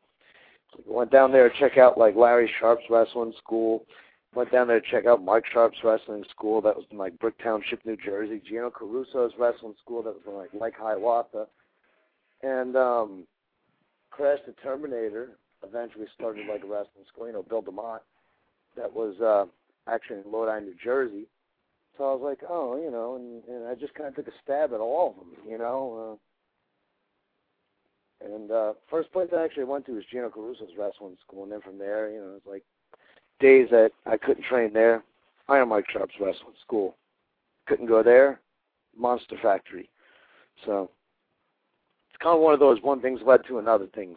I went down there to check out like Larry Sharpe's wrestling school. Went down there to check out Mike Sharpe's wrestling school. That was in like Brick Township, New Jersey. Gino Caruso's wrestling school. That was in like Lake Hiawatha and um Crash the Terminator eventually started like a wrestling school, you know, Bill DeMott, that was uh actually in Lodi, New Jersey. So I was like, oh, you know, and, and I just kind of took a stab at all of them, you know. Uh, and uh first place I actually went to was Gino Caruso's wrestling school, and then from there, you know, it's like days that I couldn't train there. Iron Mike Sharpe's wrestling school. Couldn't go there. Monster Factory. So kind of one of those one things led to another things.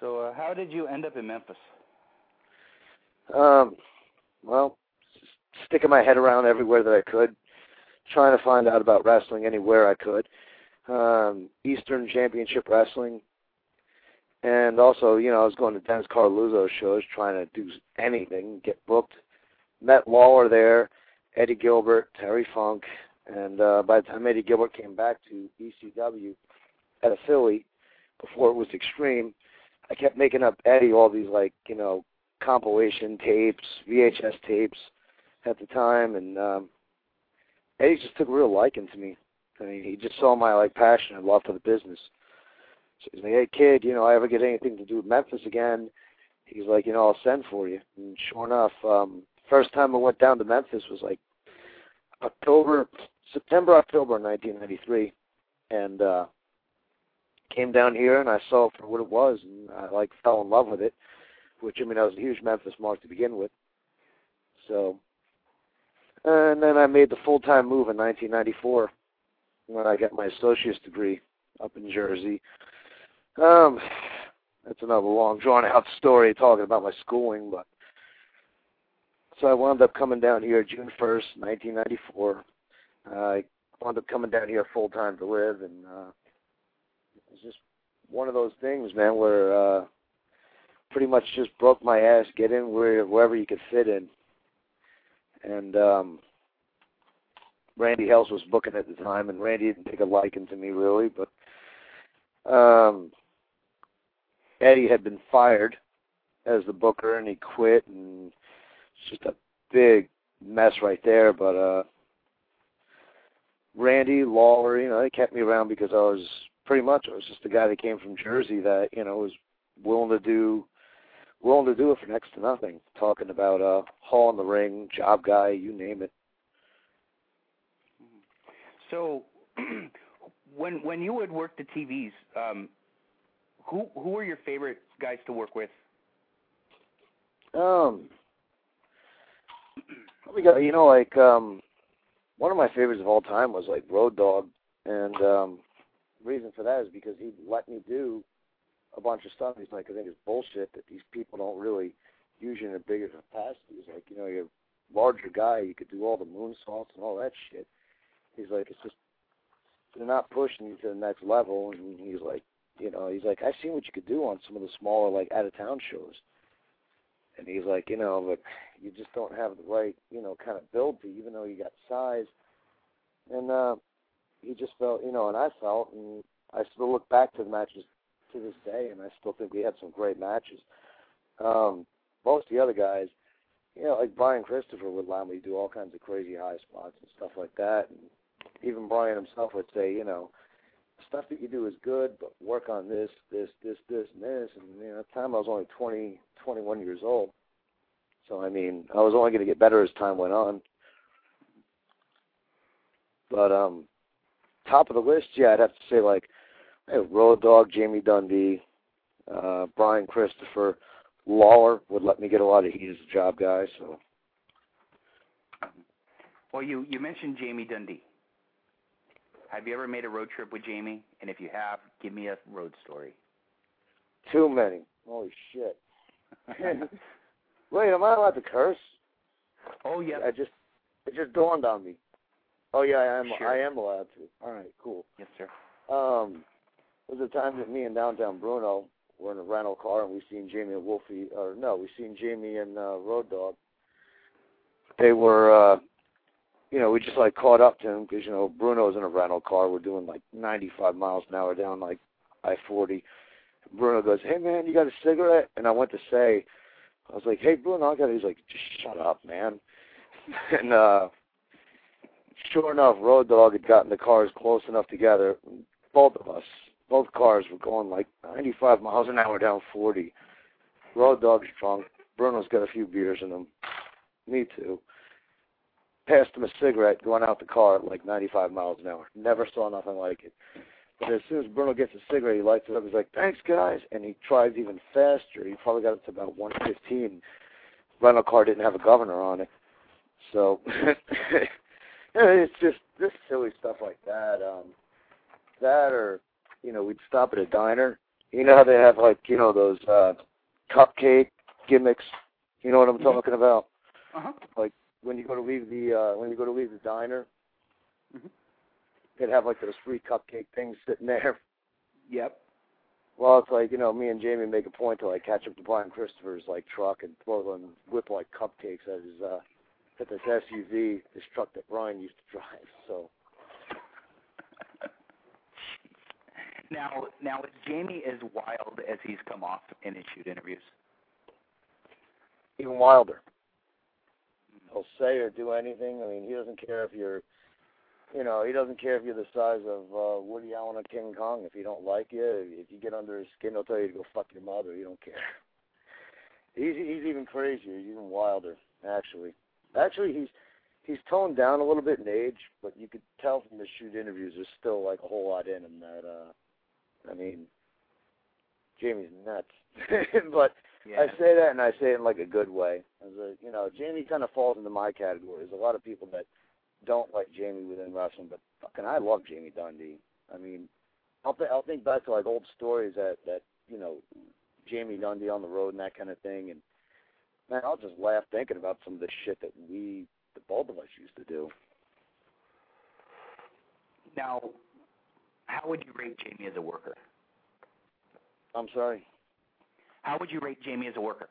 So, uh, how did you end up in Memphis? Um, well, sticking my head around everywhere that I could, trying to find out about wrestling anywhere I could. Um, Eastern Championship Wrestling, and also, you know, I was going to Dennis Coralluzzo shows, trying to do anything, get booked. Met Lawler there, Eddie Gilbert, Terry Funk, and uh, by the time Eddie Gilbert came back to ECW at a Philly, before it was Extreme, I kept making up Eddie all these like you know compilation tapes, VHS tapes at the time, and um, Eddie just took a real liking to me. I mean, he just saw my like passion and love for the business. So he's like, "Hey kid, you know, I ever get anything to do with Memphis again?" He's like, "You know, I'll send for you." And sure enough, um, first time I went down to Memphis was like October, September, October, 1993, and uh, came down here and I saw it for what it was, and I like fell in love with it. Which I mean, I was a huge Memphis mark to begin with. So, and then I made the full time move in 1994 when I got my associate's degree up in Jersey. Um, that's another long, drawn out <laughs> story talking about my schooling, but so I wound up coming down here June 1st, 1994. I wound up coming down here full time to live, and uh, it's just one of those things, man, where uh, pretty much just broke my ass, get in where wherever you could fit in. And um Randy Hales was booking at the time and Randy didn't take a liking to me really, but um Eddie had been fired as the booker and he quit and it's just a big mess right there, but uh Randy, Lawler, you know, they kept me around because I was pretty much I was just a guy that came from Jersey that, you know, was willing to do willing to do it for next to nothing. Talking about uh Hall in the ring, job guy, you name it. So, <clears throat> when when you would work the TVs, um, who who were your favorite guys to work with? Um <clears throat> we got you know, like um one of my favorites of all time was like Road Dog and um reason for that is because he let me do a bunch of stuff. He's like, I think it's bullshit that these people don't really use you in a bigger capacity. He's like, you know, you're a larger guy, you could do all the moonsaults and all that shit. He's like, it's just they're not pushing you to the next level. And he's like, you know, he's like, I've seen what you could do on some of the smaller like out of town shows. And he's like, you know, but you just don't have the right, you know, kind of build to, even though you got size. And uh, he just felt, you know, and I felt, and I still look back to the matches to this day, and I still think we had some great matches. Um, most of the other guys, you know, like Brian Christopher would allow me to do all kinds of crazy high spots and stuff like that. And even Brian himself would say, you know, stuff that you do is good, but work on this, this, this, this, and this. And you know, at the time I was only twenty, twenty-one years old. So I mean, I was only going to get better as time went on. But um, top of the list, yeah, I'd have to say like hey, Road Dog, Jamie Dundee, uh, Brian Christopher, Lawler would let me get a lot of heat as a job guy. So. Well, you you mentioned Jamie Dundee. Have you ever made a road trip with Jamie? And if you have, give me a road story. Too many. Holy shit. <laughs> Wait, am I allowed to curse? Oh yeah. I just it just dawned on me. Oh yeah, I am. Sure. I am allowed to. All right, cool. Yes, sir. Um, there was a time that me and Downtown Bruno were in a rental car and we seen Jamie and Wolfie, or no, we seen Jamie and uh, Road Dog. They were, uh, you know, we just like caught up to him because you know Bruno's in a rental car. We're doing like 95 miles an hour down like I-40. Bruno goes, "Hey man, you got a cigarette?" And I went to say, I was like, "Hey Bruno, I got." It. He's like, "Just shut up, man." <laughs> and uh sure enough, Road Dog had gotten the cars close enough together. Both of us, both cars were going like 95 miles an hour down 40. Road Dog's drunk. Bruno's got a few beers in him. Me too. Passed him a cigarette going out the car at like 95 miles an hour. Never saw nothing like it. But as soon as Bruno gets a cigarette, he lights it up. He's like, "Thanks, guys," and he drives even faster. He probably got up to about 115. Rental car didn't have a governor on it, so <laughs> it's just just silly stuff like that. Um, that or you know, we'd stop at a diner. You know how they have like you know those uh, cupcake gimmicks. You know what I'm talking about? Uh-huh. Like when you go to leave the uh, when you go to leave the diner, Mhm. they'd have like those free cupcake things sitting there. Yep. Well, it's like you know, me and Jamie make a point to like catch up to Brian Christopher's like truck and throw them whip like cupcakes at his uh at this SUV, this truck that Brian used to drive. So <laughs> Now, now is Jamie as wild as he's come off in his shoot interviews? even wilder. He'll say or do anything. I mean, he doesn't care if you're, you know, he doesn't care if you're the size of uh, Woody Allen or King Kong. If he don't like you, if you get under his skin, he'll tell you to go fuck your mother. He don't care. He's he's even crazier. Even wilder. Actually, actually, he's he's toned down a little bit in age, but you could tell from the shoot interviews there's still like a whole lot in him. That uh, I mean, Jamie's nuts, <laughs> but Yeah. I say that, and I say it in like a good way. As a, you know, Jamie kind of falls into my category. There's a lot of people that don't like Jamie within wrestling, but fucking I love Jamie Dundee. I mean, I'll th- I'll think back to like old stories that that you know, Jamie Dundee on the road and that kind of thing, and man, I'll just laugh thinking about some of the shit that we, the both of us, used to do. Now, how would you rate Jamie as a worker? I'm sorry. How would you rate Jamie as a worker?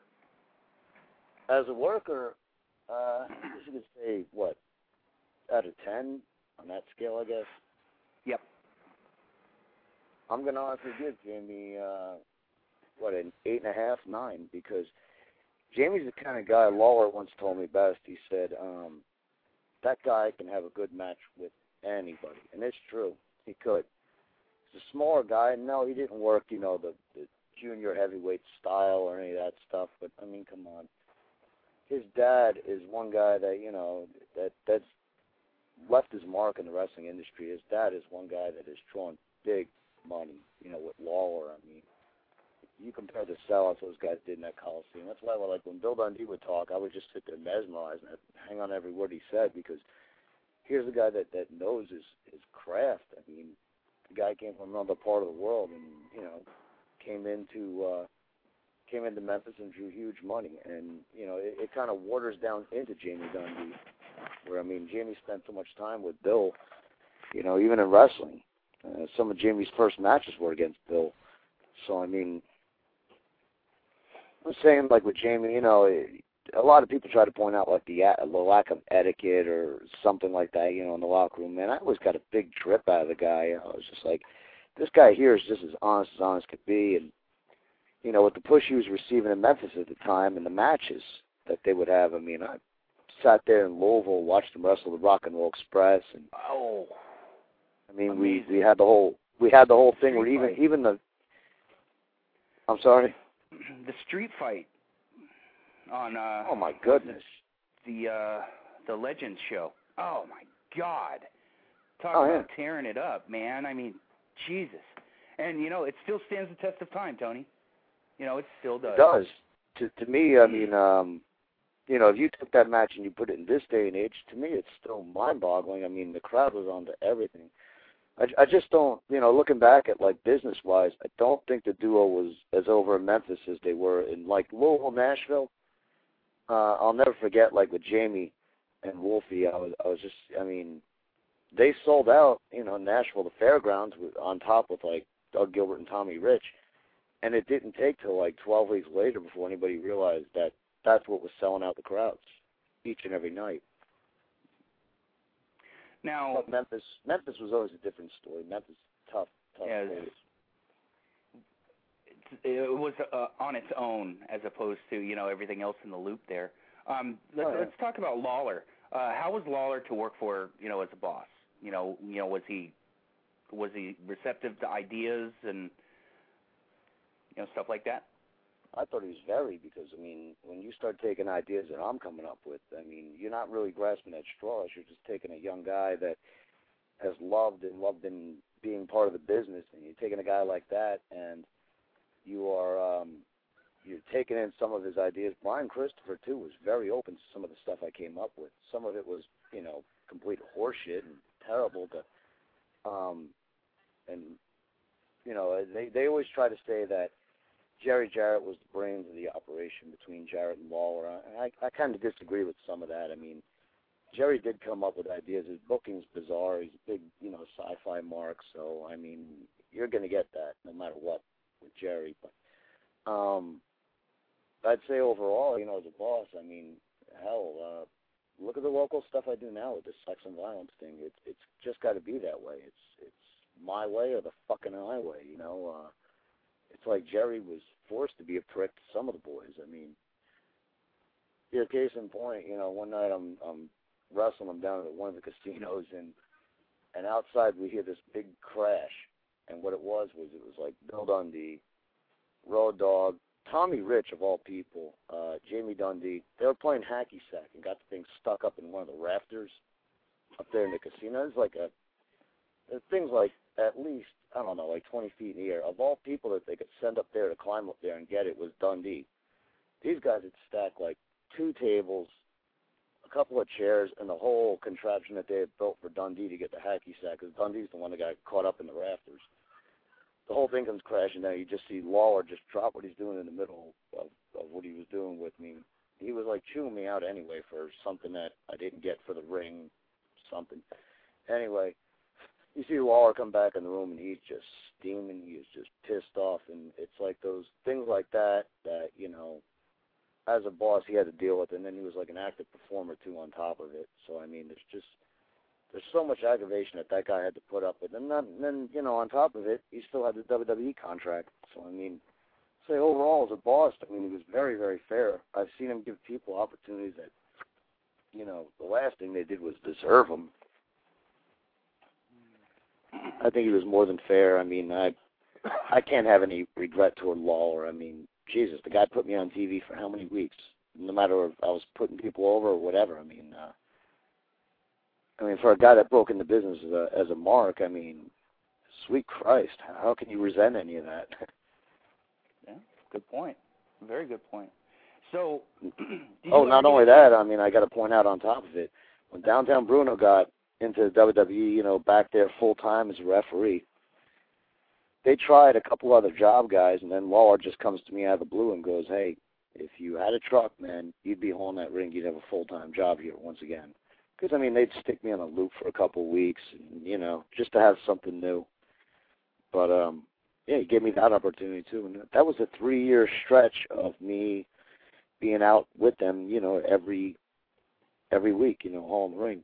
As a worker, uh, I guess you could say what out of ten on that scale, I guess. Yep. I'm gonna honestly give Jamie uh, what an eight and a half, nine, because Jamie's the kind of guy. Lawler once told me best. He said um, that guy can have a good match with anybody, and it's true. He could. He's a smaller guy. No, he didn't work, you know, the, the junior heavyweight style or any of that stuff. But I mean, come on. His dad is one guy that you know that that's left his mark in the wrestling industry. His dad is one guy that has drawn big money, you know, with Lawler. I mean, you compare the sellouts those guys did in that Coliseum. That's why, like, when Bill Dundee would talk, I would just sit there mesmerized and hang on every word he said because here's a guy that that knows his his craft. I mean, the guy came from another part of the world and you know came into uh, came into Memphis and drew huge money. And you know, it, it kind of waters down into Jamie Dundee, where I mean, Jamie spent so much time with Bill. You know, even in wrestling, uh, some of Jamie's first matches were against Bill. So I mean, I'm saying like with Jamie, you know, a lot of people try to point out like the, the lack of etiquette or something like that, you know, in the locker room. Man, I always got a big trip out of the guy. I was just like, this guy here is just as honest as honest could be, and you know, with the push he was receiving in Memphis at the time and the matches that they would have. I mean, I sat there in Louisville, watched them wrestle the Rock and Roll Express, and oh, I mean, amazing. we we had the whole we had the whole thing where even fight. even the I'm sorry. <clears throat> the street fight on uh Oh my goodness. the uh the Legends show. Oh my God. Talk Oh, about yeah. tearing it up, man. I mean, Jesus. And you know, it still stands the test of time, Tony. You know, it still does. It does. To to me, I mean, um, you know, if you took that match and you put it in this day and age, to me, it's still mind-boggling. I mean, the crowd was on to everything. I, I just don't, you know, looking back at like business-wise, I don't think the duo was as over in Memphis as they were in like Louisville, Nashville. Uh, I'll never forget, like with Jamie and Wolfie, I was, I was just, I mean, they sold out, you know, Nashville, the fairgrounds, with, on top with like Doug Gilbert and Tommy Rich and it didn't take till like 12 weeks later before anybody realized that that's what was selling out the crowds each and every night. Now, But Memphis, Memphis was always a different story. Memphis, tough, tough Yeah, place. it was uh, on its own as opposed to you know everything else in the loop there. Um, let's, Oh, yeah. let's talk about Lawler. Uh, how was Lawler to work for you know as a boss? You know, you know was he was he receptive to ideas and you know stuff like that? I thought he was very because I mean, when you start taking ideas that I'm coming up with, I mean, you're not really grasping at straws. You're just taking a young guy that has loved and loved in being part of the business, and you're taking a guy like that, and you are um, you're taking in some of his ideas. Brian Christopher too was very open to some of the stuff I came up with. Some of it was, you know, complete horseshit and terrible, but um, and you know, they they always try to say that Jerry Jarrett was the brains of the operation between Jarrett and Lawler. And I, I kind of disagree with some of that. I mean, Jerry did come up with ideas. His booking's bizarre. He's a big, you know, sci-fi mark. So I mean, you're going to get that no matter what with Jerry. But um, I'd say overall, you know, as a boss, I mean, hell, uh, look at the local stuff I do now with this sex and violence thing. It's it's just got to be that way. It's it's my way or the fucking highway. You know. uh it's like Jerry was forced to be a prick to some of the boys. I mean, yeah, case in point, you know, one night I'm I'm wrestling them down at one of the <laughs> casinos and and outside we hear this big crash and what it was was it was like Bill Dundee, Road Dog, Tommy Rich of all people, uh, Jamie Dundee, they were playing hacky sack and got the thing stuck up in one of the rafters up there in the casino. It's like a the thing's like at least I don't know, like 20 feet in the air. Of all people that they could send up there to climb up there and get it was Dundee. These guys had stacked like two tables, a couple of chairs, and the whole contraption that they had built for Dundee to get the hacky sack. Because Dundee's the one that got caught up in the rafters. The whole thing comes crashing down. You just see Lawler just drop what he's doing in the middle of, of what he was doing with me. He was like chewing me out anyway for something that I didn't get for the ring, something. Anyway, you see Lawler come back in the room and he's just steaming, he's just pissed off, and it's like those things like that that you know, as a boss he had to deal with, and then he was like an active performer too on top of it. So I mean, there's just there's so much aggravation that that guy had to put up with, and then, then you know on top of it, he still had the WWE contract. So I mean, say overall as a boss, I mean he was very very fair. I've seen him give people opportunities that, you know, the last thing they did was deserve them. I think he was more than fair. I mean, I I can't have any regret toward Lawler. I mean, Jesus, the guy put me on TV for how many weeks? No matter if I was putting people over or whatever. I mean, uh, I mean, for a guy that broke into business as a as a mark, I mean, sweet Christ, how can you resent any of that? <laughs> yeah, good point. Very good point. So, <clears throat> oh, not only that, I mean, I got to point out on top of it, when Downtown Bruno got into the WWE, you know, back there full time as a referee. They tried a couple other job guys, and then Lawler just comes to me out of the blue and goes, "Hey, if you had a truck, man, you'd be hauling that ring. You'd have a full time job here once again." Because I mean, they'd stick me on a loop for a couple of weeks, and, you know, just to have something new. But um, yeah, he gave me that opportunity too, and that was a three year stretch of me being out with them, you know, every every week, you know, hauling the ring.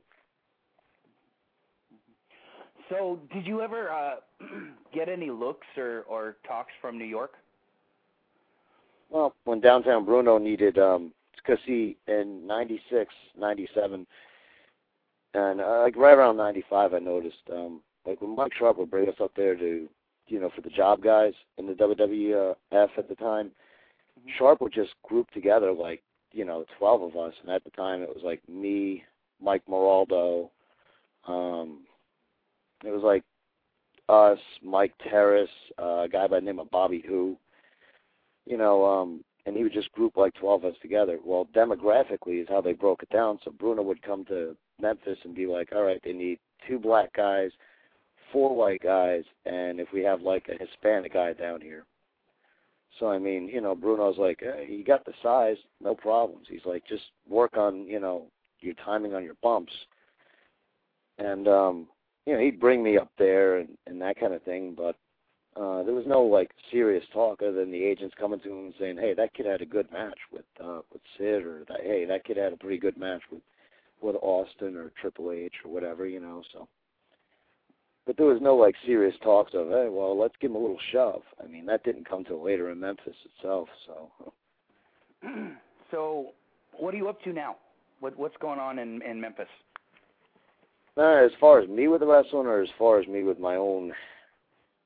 So, did you ever uh, <clears throat> get any looks or, or talks from New York? Well, when Downtown Bruno needed, um, because he in '96, '97, and uh, like right around '95, I noticed, um, like when Mike Sharpe would bring us up there to, you know, for the job guys in the WWF at the time, mm-hmm. Sharpe would just group together like, you know, 12 of us, and at the time it was like me, Mike Moraldo, um, it was like us, Mike Terrace, uh, a guy by the name of Bobby Who, you know, um, and he would just group like 12 of us together. Well, demographically is how they broke it down. So Bruno would come to Memphis and be like, all right, they need two black guys, four white guys, and if we have like a Hispanic guy down here. So I mean, you know, Bruno's like, hey, you got the size, no problems. He's like, just work on, you know, your timing on your bumps. And um you know, he'd bring me up there and, and that kind of thing, but uh there was no like serious talk other than the agents coming to him and saying, Hey, that kid had a good match with uh with Sid or that hey, that kid had a pretty good match with with Austin or Triple H or whatever, you know, so but there was no like serious talks of, hey, well, let's give him a little shove. I mean, that didn't come till later in Memphis itself. So, <clears throat> so what are you up to now? What what's going on in in Memphis? Uh, as far as me with the wrestling, or as far as me with my own,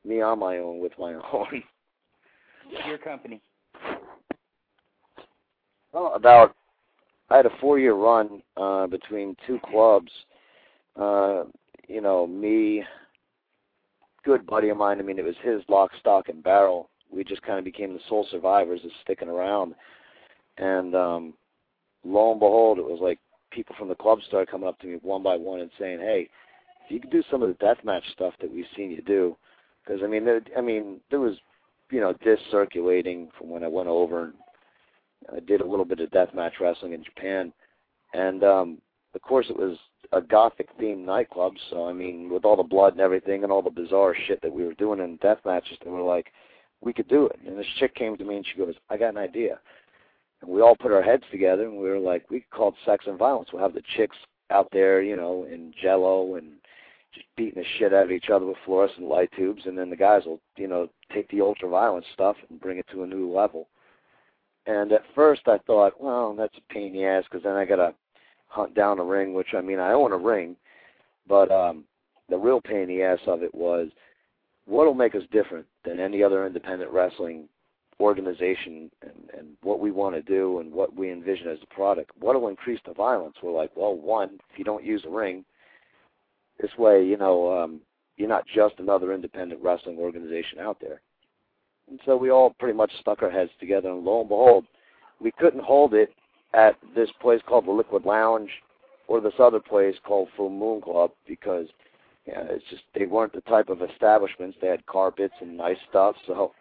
me on my own with my <laughs> own. Your company. Well, about I had a four-year run uh, between two clubs. Uh, you know, me, good buddy of mine. I mean, it was his lock, stock, and barrel. We just kind of became the sole survivors of sticking around. And um, lo and behold, it was like people from the club started coming up to me one by one and saying, "Hey, if you could do some of the deathmatch stuff that we've seen you do," because I mean, there, I mean, there was, you know, disc circulating from when I went over and I did a little bit of deathmatch wrestling in Japan, and um, of course it was a gothic themed nightclub. So I mean, with all the blood and everything and all the bizarre shit that we were doing in death matches, they were like, we could do it. And this chick came to me and she goes, I got an idea. And we all put our heads together and we were like, we could call it sex and violence. We'll have the chicks out there, you know, in jello and just beating the shit out of each other with fluorescent light tubes, and then the guys will, you know, take the ultra violent stuff and bring it to a new level. And at first I thought, well, that's a pain in the ass because then I gotta hunt down a ring, which I mean I own a ring, but um, the real pain in the ass of it was what'll make us different than any other independent wrestling organization and, and what we want to do and what we envision as a product. What'll increase the violence? We're like, well, one, if you don't use a ring, this way, you know, um, you're not just another independent wrestling organization out there. And so we all pretty much stuck our heads together, and lo and behold, we couldn't hold it at this place called the Liquid Lounge or this other place called Full Moon Club because you know, it's just they weren't the type of establishments. They had carpets and nice stuff. So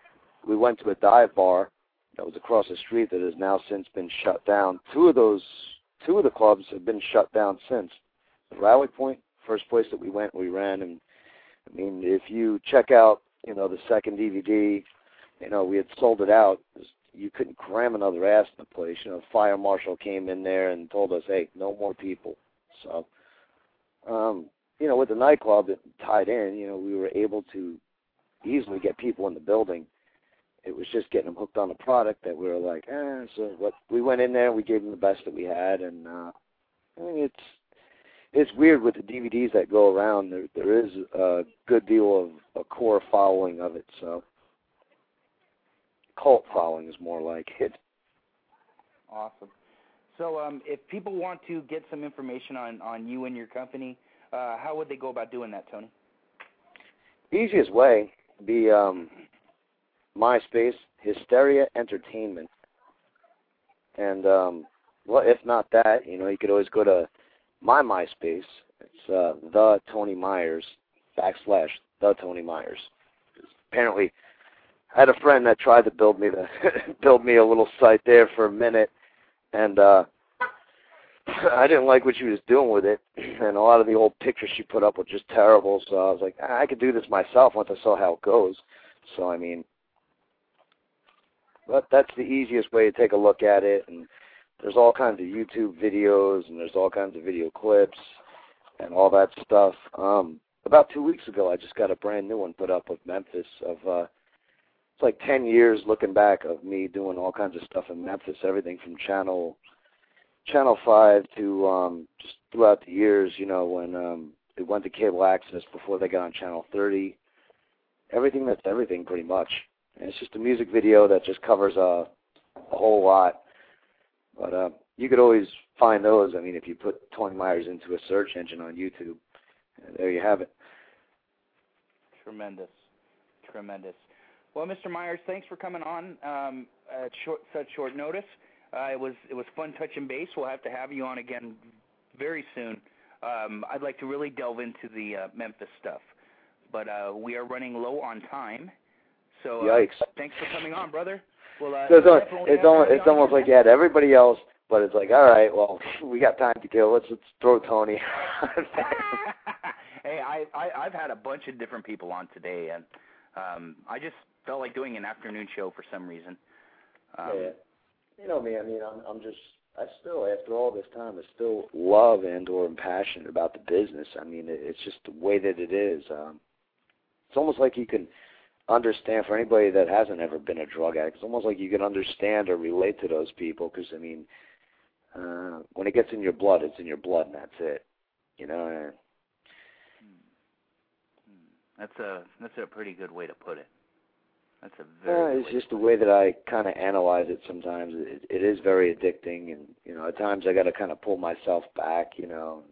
we went to a dive bar that was across the street that has now since been shut down. Two of those, two of the clubs have been shut down since. The Rally Point, first place that we went, we ran, and I mean, if you check out, you know, the second DVD, you know, we had sold it out. You couldn't cram another ass in the place. You know, a fire marshal came in there and told us, "Hey, no more people." So, um, you know, with the nightclub tied in, you know, we were able to easily get people in the building. It was just getting them hooked on the product that we were like, eh. So what we went in there, we gave them the best that we had, and uh, I mean, it's it's weird with the DVDs that go around. There there is a good deal of a core following of it. So cult following is more like it. Awesome. So, um, if people want to get some information on on you and your company, uh, how would they go about doing that, Tony? Easiest way be um, MySpace Hysteria Entertainment, and um, well, if not that, you know, you could always go to my MySpace. It's uh, the Tony Myers backslash the Tony Myers. Apparently, I had a friend that tried to build me the <laughs> build me a little site there for a minute, and uh, I didn't like what she was doing with it, <clears throat> and a lot of the old pictures she put up were just terrible. So I was like, I could do this myself once I saw how it goes. So I mean, but that's the easiest way to take a look at it, and there's all kinds of YouTube videos, and there's all kinds of video clips, and all that stuff. Um, about two weeks ago, I just got a brand new one put up with Memphis of. uh it's like 10 years looking back of me doing all kinds of stuff in Memphis, everything from channel channel 5 to um just throughout the years, you know, when um it went to cable access before they got on channel 30. Everything that's everything pretty much. And it's just a music video that just covers a a whole lot. But uh you could always find those. I mean, if you put Tony Myers into a search engine on YouTube, there you have it. Tremendous, tremendous. Well, Mr. Myers, thanks for coming on um, at short, such short notice. Uh, it was it was fun touching base. We'll have to have you on again very soon. Um, I'd like to really delve into the uh, Memphis stuff, but uh, we are running low on time. So uh, Yikes. thanks for coming on, brother. Well, uh, So it's, al- it's almost it's almost like you had everybody else, but it's like, all right, well, <laughs> we got time to kill. Let's let's throw Tony. <laughs> hey, I, I I've had a bunch of different people on today, and um, I just felt like doing an afternoon show for some reason. Um, yeah. You know me. I mean, I'm I'm just I still after all this time I still love and or am passionate about the business. I mean, it, it's just the way that it is. Um, it's almost like you can understand for anybody that hasn't ever been a drug addict. It's almost like you can understand or relate to those people because I mean, uh, when it gets in your blood, it's in your blood, and that's it. You know. and That's a that's a pretty good way to put it. That's a Uh, very. good it's just the way that I kind of analyze it. Sometimes it, it is very addicting, and you know, at times I got to kind of pull myself back. You know,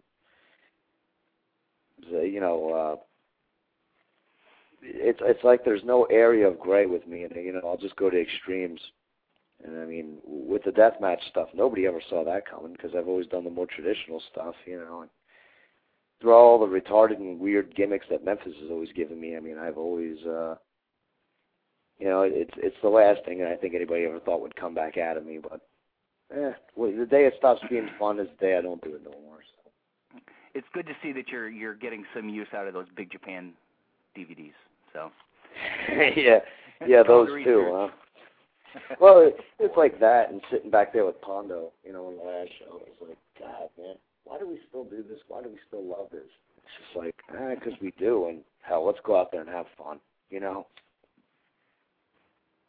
so, you know, uh, it's it's like there's no area of gray with me, and you know, I'll just go to extremes. And I mean, with the deathmatch stuff, nobody ever saw that coming because I've always done the more traditional stuff. You know, and through all the retarded and weird gimmicks that Memphis has always given me, I mean, I've always. uh you know, it's it's the last thing that I think anybody ever thought would come back out of me. But eh, well, the day it stops being fun is the day I don't do it no more. So. It's good to see that you're you're getting some use out of those Big Japan DVDs. So. <laughs> yeah, yeah, those too, Huh? Well, it, it's like that, and sitting back there with Pondo, you know, on the last show, it's like, God, man, why do we still do this? Why do we still love this? It's just like, ah, because we do, and hell, let's go out there and have fun, you know.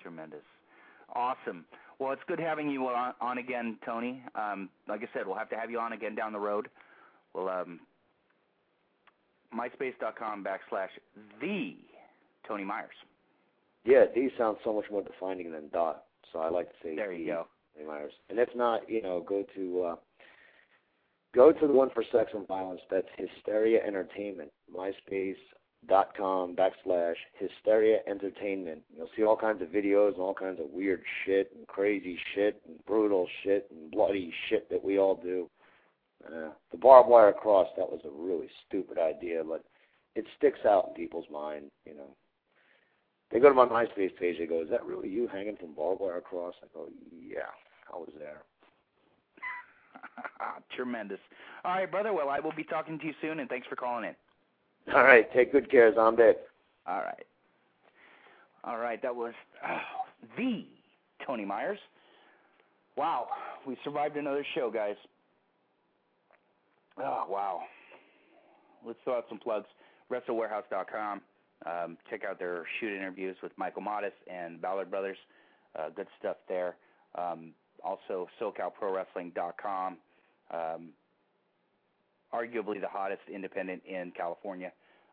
Tremendous. Awesome. Well, it's good having you on, on again, Tony. Um, like I said, we'll have to have you on again down the road. We'll um, myspace.com backslash the Tony Myers. Yeah, D sounds so much more defining than dot, so I like to say There you D, go. Tony Myers. And if not, you know, go to uh, go to the one for sex and violence. That's Hysteria Entertainment. MySpace.com backslash Hysteria Entertainment. You'll see all kinds of videos and all kinds of weird shit and crazy shit and brutal shit and bloody shit that we all do. Uh, the barbed wire cross, that was a really stupid idea, but it sticks out in people's mind, you know. They go to my MySpace page. They go, "Is that really you hanging from barbed wire across?" I go, "Yeah, I was there." <laughs> Tremendous. All right, brother. Well, I will be talking to you soon, and thanks for calling in. All right. Take good care, Zombie. All right. All right. That was oh, the Tony Myers. Wow. We survived another show, guys. Oh, wow. Let's throw out some plugs. WrestleWarehouse.com. Um, check out their shoot interviews with Michael Modest and Ballard Brothers. Uh, good stuff there. Um, also, SoCalProWrestling.com. Um, arguably the hottest independent in California,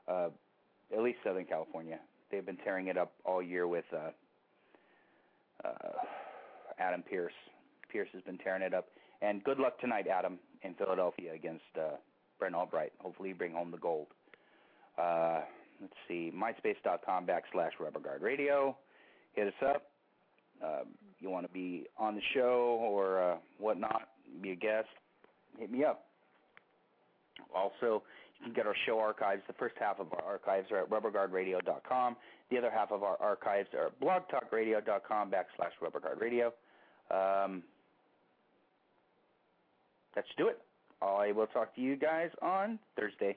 uh, at least Southern California. They've been tearing it up all year with uh, uh, Adam Pearce. Pearce has been tearing it up. And good luck tonight, Adam, in Philadelphia against uh, Brent Albright. Hopefully, you bring home the gold. Uh, let's see, myspace.com backslash rubberguard radio. Hit us up. Um, you want to be on the show or uh, whatnot, be a guest, hit me up. Also, you can get our show archives. The first half of our archives are at rubberguardradio.com. The other half of our archives are at blogtalkradio.com backslash rubberguardradio. Um, that should do it. I will talk to you guys on Thursday.